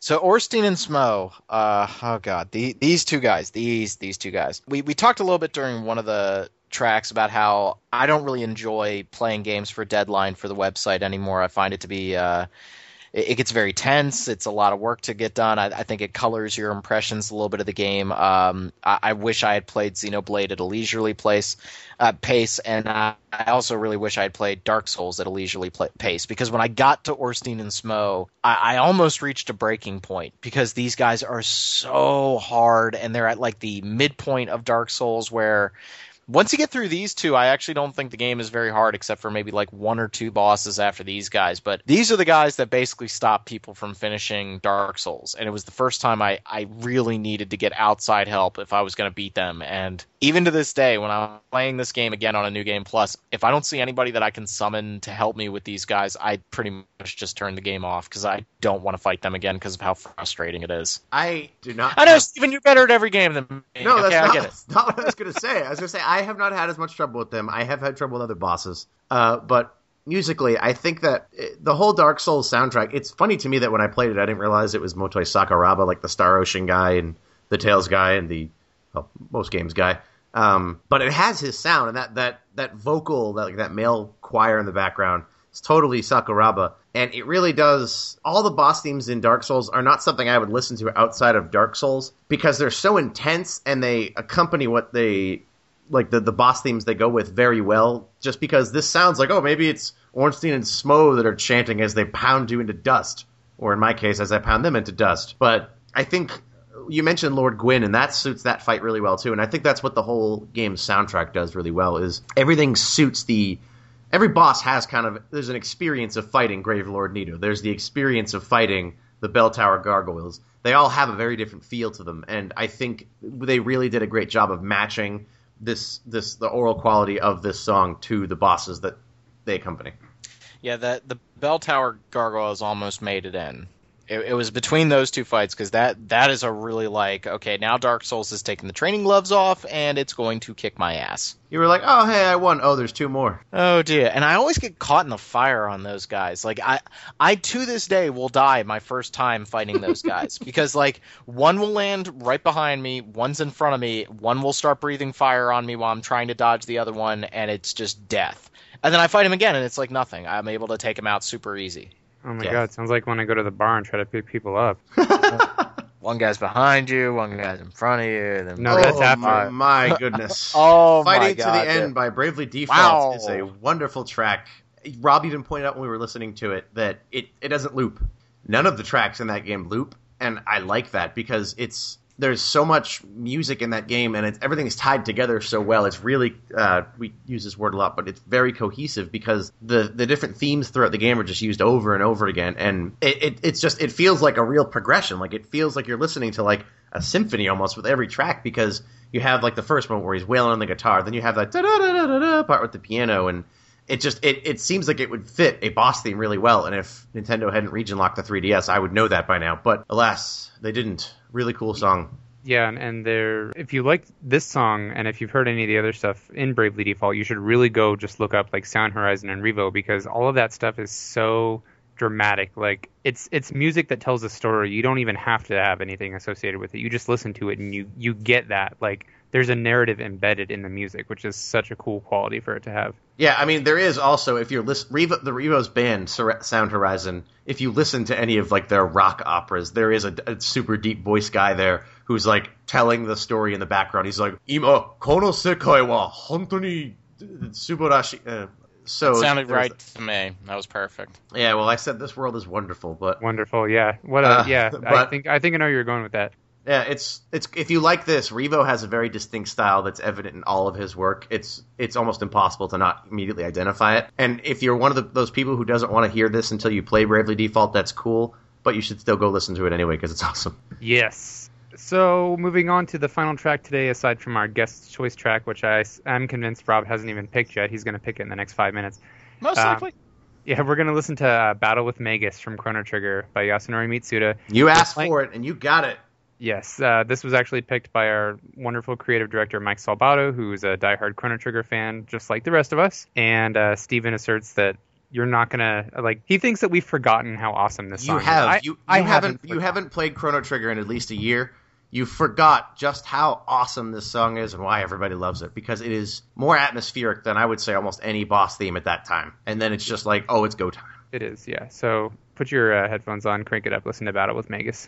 So Ornstein and Smough, uh, oh god, the, these two guys, these these two guys. We we talked a little bit during one of the tracks about how I don't really enjoy playing games for deadline for the website anymore. I find it to be uh, it, it, gets very tense. It's a lot of work to get done. I, I think it colors your impressions a little bit of the game. Um, I, I, wish I had played Xenoblade at a leisurely place, uh, pace, and I, I, also really wish I had played Dark Souls at a leisurely pace because when I got to Ornstein and Smough, I, almost reached a breaking point because these guys are so hard and they're at like the midpoint of Dark Souls where once you get through these two, I actually don't think the game is very hard, except for maybe like one or two bosses after these guys. But these are the guys that basically stop people from finishing Dark Souls. And it was the first time I, I really needed to get outside help if I was going to beat them. And even to this day, when I'm playing this game again on a new game plus, if I don't see anybody that I can summon to help me with these guys, I pretty much just turn the game off because I don't want to fight them again because of how frustrating it is. I do not. I know, have... Steven, you're better at every game than me. No, okay, that's not, it. not what I was going to say. I was going to say I have not had as much trouble with them. I have had trouble with other bosses, uh, but musically, I think that it, the whole Dark Souls soundtrack. It's funny to me that when I played it, I didn't realize it was Motoi Sakuraba, like the Star Ocean guy and the Tales guy and the well, most games guy. Um, but it has his sound and that that that vocal, that like that male choir in the background. It's totally Sakuraba, and it really does. All the boss themes in Dark Souls are not something I would listen to outside of Dark Souls because they're so intense and they accompany what they like the the boss themes they go with very well. Just because this sounds like oh maybe it's Ornstein and Smough that are chanting as they pound you into dust, or in my case as I pound them into dust. But I think you mentioned Lord Gwyn, and that suits that fight really well too. And I think that's what the whole game's soundtrack does really well. Is everything suits the every boss has kind of there's an experience of fighting Grave Lord Nito. There's the experience of fighting the Bell Tower Gargoyles. They all have a very different feel to them, and I think they really did a great job of matching this this the oral quality of this song to the bosses that they accompany. Yeah, that the Bell Tower Gargoyles almost made it in it, it was between those two fights because that that is a really like okay now Dark Souls is taking the training gloves off and it's going to kick my ass. You were like, oh hey, I won. Oh, there's two more. Oh dear, and I always get caught in the fire on those guys. Like I, I to this day will die my first time fighting those guys because like one will land right behind me, one's in front of me, one will start breathing fire on me while I'm trying to dodge the other one, and it's just death. And then I fight him again, and it's like nothing. I'm able to take him out super easy. Oh my yeah. god, sounds like when I go to the bar and try to pick people up. one guy's behind you, one guy's in front of you. Then no, that's after. My, oh my goodness. oh Fighting to the end by Bravely Default wow. is a wonderful track. Rob even pointed out when we were listening to it that it, it doesn't loop. None of the tracks in that game loop, and I like that because it's there's so much music in that game, and it's, everything is tied together so well. It's really uh, we use this word a lot, but it's very cohesive because the the different themes throughout the game are just used over and over again, and it, it it's just it feels like a real progression. Like it feels like you're listening to like a symphony almost with every track because you have like the first one where he's wailing on the guitar, then you have that da da da da da part with the piano, and it just it, it seems like it would fit a boss theme really well. And if Nintendo hadn't region locked the 3DS, I would know that by now. But alas, they didn't. Really cool song. Yeah, and, and there, if you like this song, and if you've heard any of the other stuff in Bravely Default, you should really go just look up like Sound Horizon and Revo because all of that stuff is so dramatic. Like it's it's music that tells a story. You don't even have to have anything associated with it. You just listen to it and you you get that. Like there's a narrative embedded in the music, which is such a cool quality for it to have. Yeah, I mean, there is also if you're listen, Revo, the Revo's band Sound Horizon. If you listen to any of like their rock operas, there is a, a, super deep voice guy there who's like telling the story in the background. He's like, "Ima kono sekai wa hontoni subarashi." Uh, So it sounded right to me. That was perfect. Yeah, well, I said this world is wonderful, but wonderful. Yeah, what? A, uh, yeah, but, I think I think I know you're going with that. Yeah, it's it's if you like this, Revo has a very distinct style that's evident in all of his work. It's it's almost impossible to not immediately identify it. And if you're one of the, those people who doesn't want to hear this until you play Bravely Default, that's cool. But you should still go listen to it anyway because it's awesome. Yes. So moving on to the final track today, aside from our guest choice track, which I am convinced Rob hasn't even picked yet. He's going to pick it in the next five minutes. Most um, likely. Yeah, we're going to listen to uh, Battle with Magus from Chrono Trigger by Yasunori Mitsuda. You asked for it, and you got it. Yes, uh, this was actually picked by our wonderful creative director Mike Salbato, who's a diehard Chrono Trigger fan, just like the rest of us. And uh, Steven asserts that you're not gonna like. He thinks that we've forgotten how awesome this song You have is. you, you I, I haven't, you haven't played Chrono Trigger in at least a year. You forgot just how awesome this song is and why everybody loves it because it is more atmospheric than I would say almost any boss theme at that time. And then it's just like, oh, it's go time. It is, yeah. So put your uh, headphones on, crank it up, listen to Battle with Magus.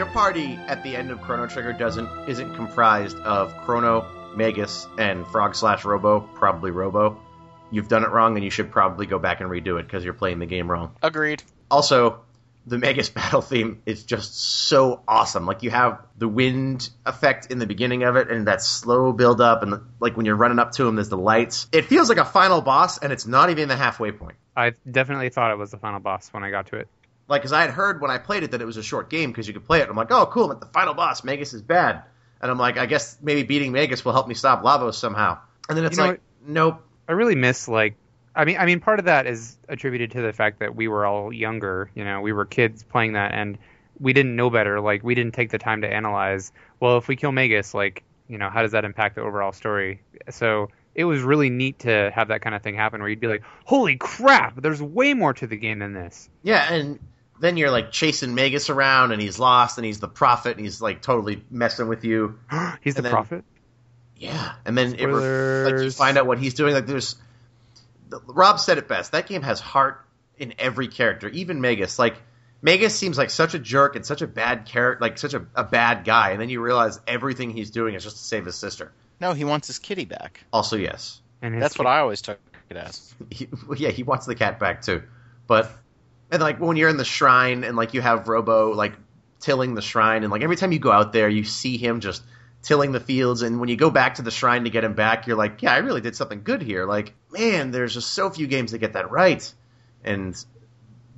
Your party at the end of Chrono Trigger doesn't isn't comprised of Chrono, Magus, and Frog slash Robo, probably Robo, you've done it wrong, and you should probably go back and redo it because you're playing the game wrong. Agreed. Also, the Magus battle theme is just so awesome. Like you have the wind effect in the beginning of it, and that slow build up, and the, like when you're running up to him, there's the lights. It feels like a final boss, and it's not even the halfway point. I definitely thought it was the final boss when I got to it. Like, because I had heard when I played it that it was a short game because you could play it. I'm like, oh, cool, I'm at the final boss. Magus is bad. And I'm like, I guess maybe beating Magus will help me stop Lavos somehow. And then it's You know like, nope. I really miss like I mean I mean part of that is attributed to the fact that we were all younger, you know, we were kids playing that and we didn't know better, like we didn't take the time to analyze, well, if we kill Magus, like, you know, how does that impact the overall story? So it was really neat to have that kind of thing happen where you'd be like, "Holy crap, there's way more to the game than this." Yeah, and then you're like chasing Magus around, and he's lost, and he's the prophet, and he's like totally messing with you. He's the then- prophet. Yeah, and then it, re- like you find out what he's doing. Like there's, the- Rob said it best. That game has heart in every character, even Magus. Like Magus seems like such a jerk and such a bad character, like such a, a bad guy, and then you realize everything he's doing is just to save his sister. No, he wants his kitty back. Also, yes, And his That's what I always took it as. he, yeah, he wants the cat back too. But and like when you're in the shrine and like you have Robo like tilling the shrine, and like every time you go out there, you see him just tilling the fields. And when you go back to the shrine to get him back, you're like, yeah, I really did something good here. Like, man, there's just so few games that get that right. And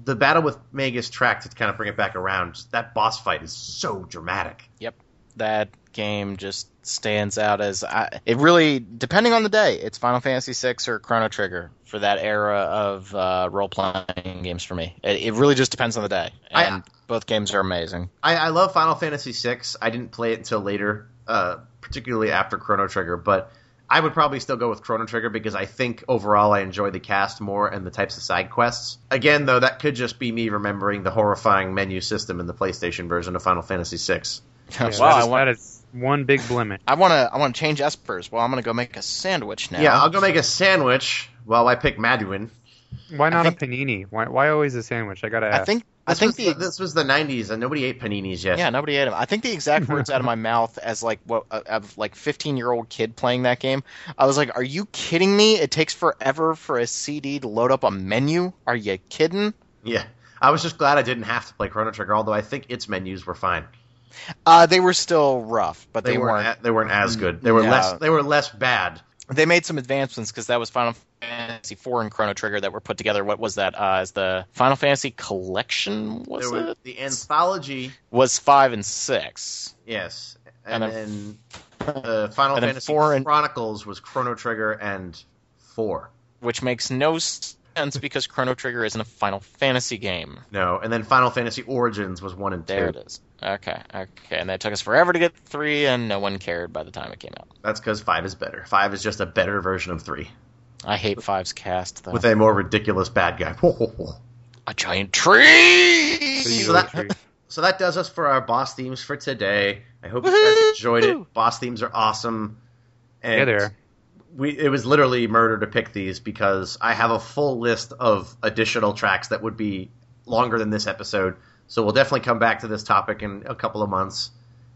the battle with Magus track to kind of bring it back around, that boss fight is so dramatic. Yep. That game just stands out as I, it really depending on the day. It's Final Fantasy VI or Chrono Trigger for that era of uh, role playing games for me. It, it really just depends on the day, I- and both games are amazing. I, I love Final Fantasy VI. I didn't play it until later, uh, particularly after Chrono Trigger, but I would probably still go with Chrono Trigger because I think overall I enjoy the cast more and the types of side quests. Again, though, that could just be me remembering the horrifying menu system in the PlayStation version of Final Fantasy VI. Yeah, wow, that, I is, want, that is one big blemish. I want to I want to change espers. Well, I'm going to go make a sandwich now. Yeah, I'll go make a sandwich while I pick Maduin. Why not think- a panini? Why why always a sandwich? I gotta ask. I ask. think I This, think was the the, this was the 90s and nobody ate paninis yet. yeah nobody ate them. I think the exact words out of my mouth as like what uh, of like 15 year old kid playing that game. I was like, "Are you kidding me? It takes forever for a CD to load up a menu. Are you kidding?" Yeah. I was just glad I didn't have to play Chrono Trigger, although I think its menus were fine. Uh, they were still rough, but They, they, weren't. weren't. a- they weren't as good. They were less. They were less bad. They made some advancements because that was Final Fantasy IV and Chrono Trigger that were put together. What was that? Uh, as the Final Fantasy Collection was were it? the anthology. Was five and six. Yes, and, And then the Final and then Fantasy four and- Chronicles was Chrono Trigger and four. which makes no sense because Chrono Trigger isn't a Final Fantasy game. No, and then Final Fantasy Origins was one and two. There it is. Okay, okay, and that took us forever to get three, and no one cared by the time it came out. That's because five is better. Five is just a better version of three I hate Five's cast though. with a more ridiculous bad guy. a giant tree. So you So go that- So that does us for our boss themes for today. I hope you guys enjoyed it. Boss themes are awesome. And Yeah, they are. We it was literally murder to pick these because I have a full list of additional tracks that would be longer than this episode. So we'll definitely come back to this topic in a couple of months.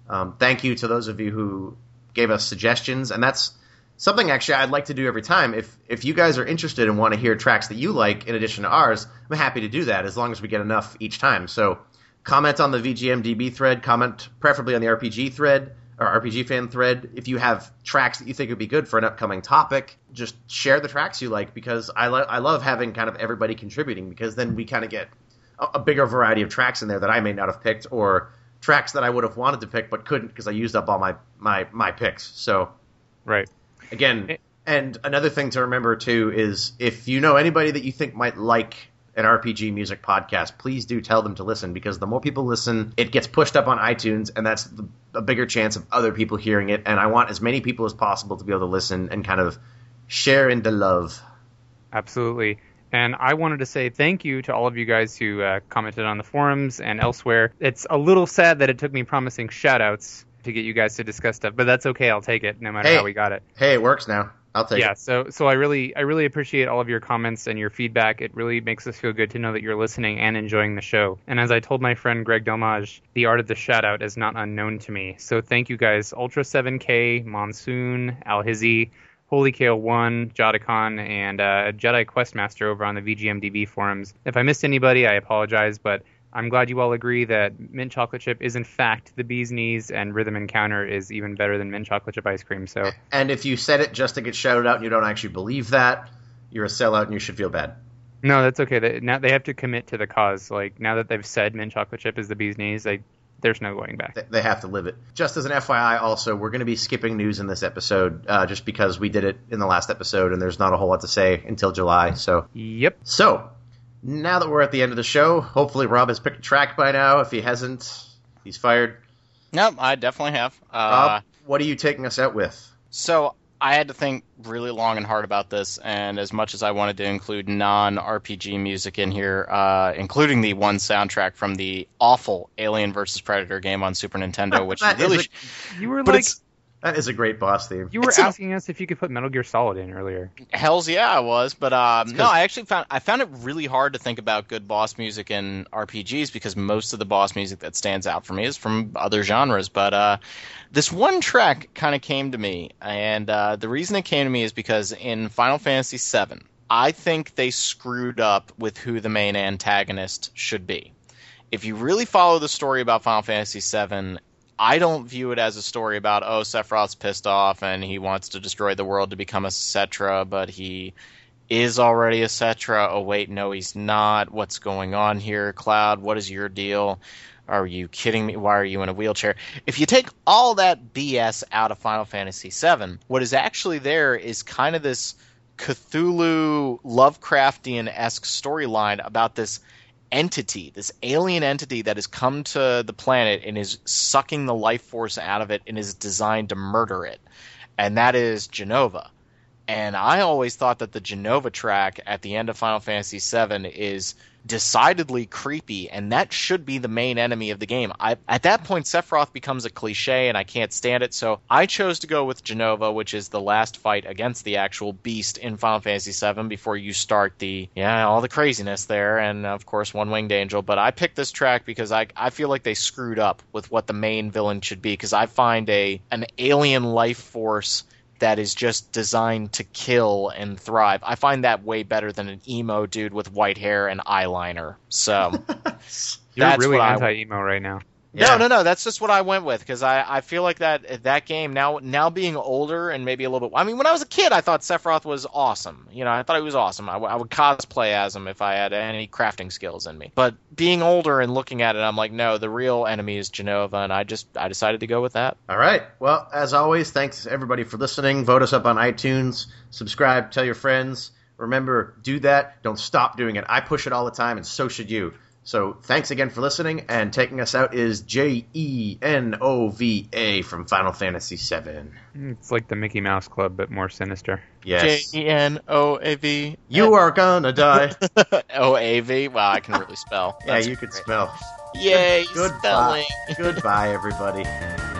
Um, thank you to those of you who gave us suggestions, and that's something actually I'd like to do every time. If if you guys are interested and want to hear tracks that you like in addition to ours, I'm happy to do that as long as we get enough each time. So comment on the VGMDB thread, comment preferably on the RPG thread or RPG fan thread. If you have tracks that you think would be good for an upcoming topic, just share the tracks you like because I, lo- I love having kind of everybody contributing because then we kind of get a, a bigger variety of tracks in there that I may not have picked or tracks that I would have wanted to pick but couldn't because I used up all my, my, my picks. So Right. again, Eh. and another thing to remember too is if you know anybody that you think might like an RPG music podcast, please do tell them to listen because the more people listen, it gets pushed up on iTunes, and that's the, a bigger chance of other people hearing it. And I want as many people as possible to be able to listen and kind of share in the love. Absolutely. And I wanted to say thank you to all of you guys who uh, commented on the forums and elsewhere. It's a little sad that it took me promising shout outs to get you guys to discuss stuff, but that's okay. I'll take it no matter Hey. how we got it. Hey, it works now. I'll take yeah it. so so i really i really appreciate all of your comments and your feedback it really makes us feel good to know that you're listening and enjoying the show and as i told my friend greg delmage the art of the shout out is not unknown to me so thank you guys ultra 7k monsoon alhizi Holy Kale One, Jotacon, and uh, Jedi Questmaster over on the VGMDB forums. If I missed anybody, I apologize, but I'm glad you all agree that mint chocolate chip is in fact the bee's knees, and Rhythm Encounter is even better than mint chocolate chip ice cream. So And if you said it just to get shouted out and you don't actually believe that, you're a sellout and you should feel bad. No, that's okay. They, now they have to commit to the cause. Like now that they've said mint chocolate chip is the bee's knees, they, there's no going back. They- have to live it. Just as an FYI, also, we're going to be skipping news in this episode uh, just because we did it in the last episode and there's not a whole lot to say until July. So, Yep. so now that we're at the end of the show, hopefully Rob has picked a track by now. If he hasn't, he's fired. Nope, I definitely have. Uh, Rob, what are you taking us out with? So I had to think really long and hard about this, and as much as I wanted to include non-RPG music in here, uh, including the one soundtrack from the awful Alien vs Predator game on Super Nintendo, which really, sh- You were like That is a great boss theme. you were it's a- asking us if you could put Metal Gear Solid in earlier. Hell's yeah, I was, but um, 'cause- no, I actually found I found it really hard to think about good boss music in RPGs because most of the boss music that stands out for me is from other genres. But uh, this one track kind of came to me, and uh, the reason it came to me is because in Final Fantasy VII, I think they screwed up with who the main antagonist should be. If you really follow the story about Final Fantasy VII, I don't view it as a story about oh Sephiroth's pissed off and he wants to destroy the world to become a Cetra, but he is already a Cetra. Oh wait, no, he's not. What's going on here, Cloud? What is your deal? Are you kidding me? Why are you in a wheelchair? If you take all that BS out of Final Fantasy VII, what is actually there is kind of this Cthulhu Lovecraftian esque storyline about this entity, this alien entity that has come to the planet and is sucking the life force out of it and is designed to murder it. and that is Jenova. And I always thought that the Jenova track at the end of Final Fantasy VII is decidedly creepy, and that should be the main enemy of the game. I, at that point, Sephiroth becomes a cliche, and I can't stand it, so I chose to go with Jenova, which is the last fight against the actual beast in Final Fantasy VII before you start the, yeah, all the craziness there, and of course, One Winged Angel. But I picked this track because I, I feel like they screwed up with what the main villain should be, because I find a an alien life force that is just designed to kill and thrive. I find that way better than an emo dude with white hair and eyeliner. So You're That's really anti emo right now. Yeah. no, no, no. That's just what I went with because I, I feel like that that game now now being older and maybe a little bit. I mean, when I was a kid, I thought Sephiroth was awesome. You know, I thought he was awesome. I, w- I would cosplay as him if I had any crafting skills in me. But being older and looking at it, I'm like, no, the real enemy is Jenova, and I just I decided to go with that. All right. Well, as always, thanks everybody for listening. Vote us up on iTunes. Subscribe. Tell your friends. Remember, do that. Don't stop doing it. I push it all the time, and so should you. So thanks again for listening. And taking us out is J E N O V A from Final Fantasy VII. It's like the Mickey Mouse Club, but more sinister. Yes. J E N O A V. You are gonna die. O A V. Wow, I can really spell. yeah, That's you could spell. Yay, Goodbye. spelling. Goodbye, everybody.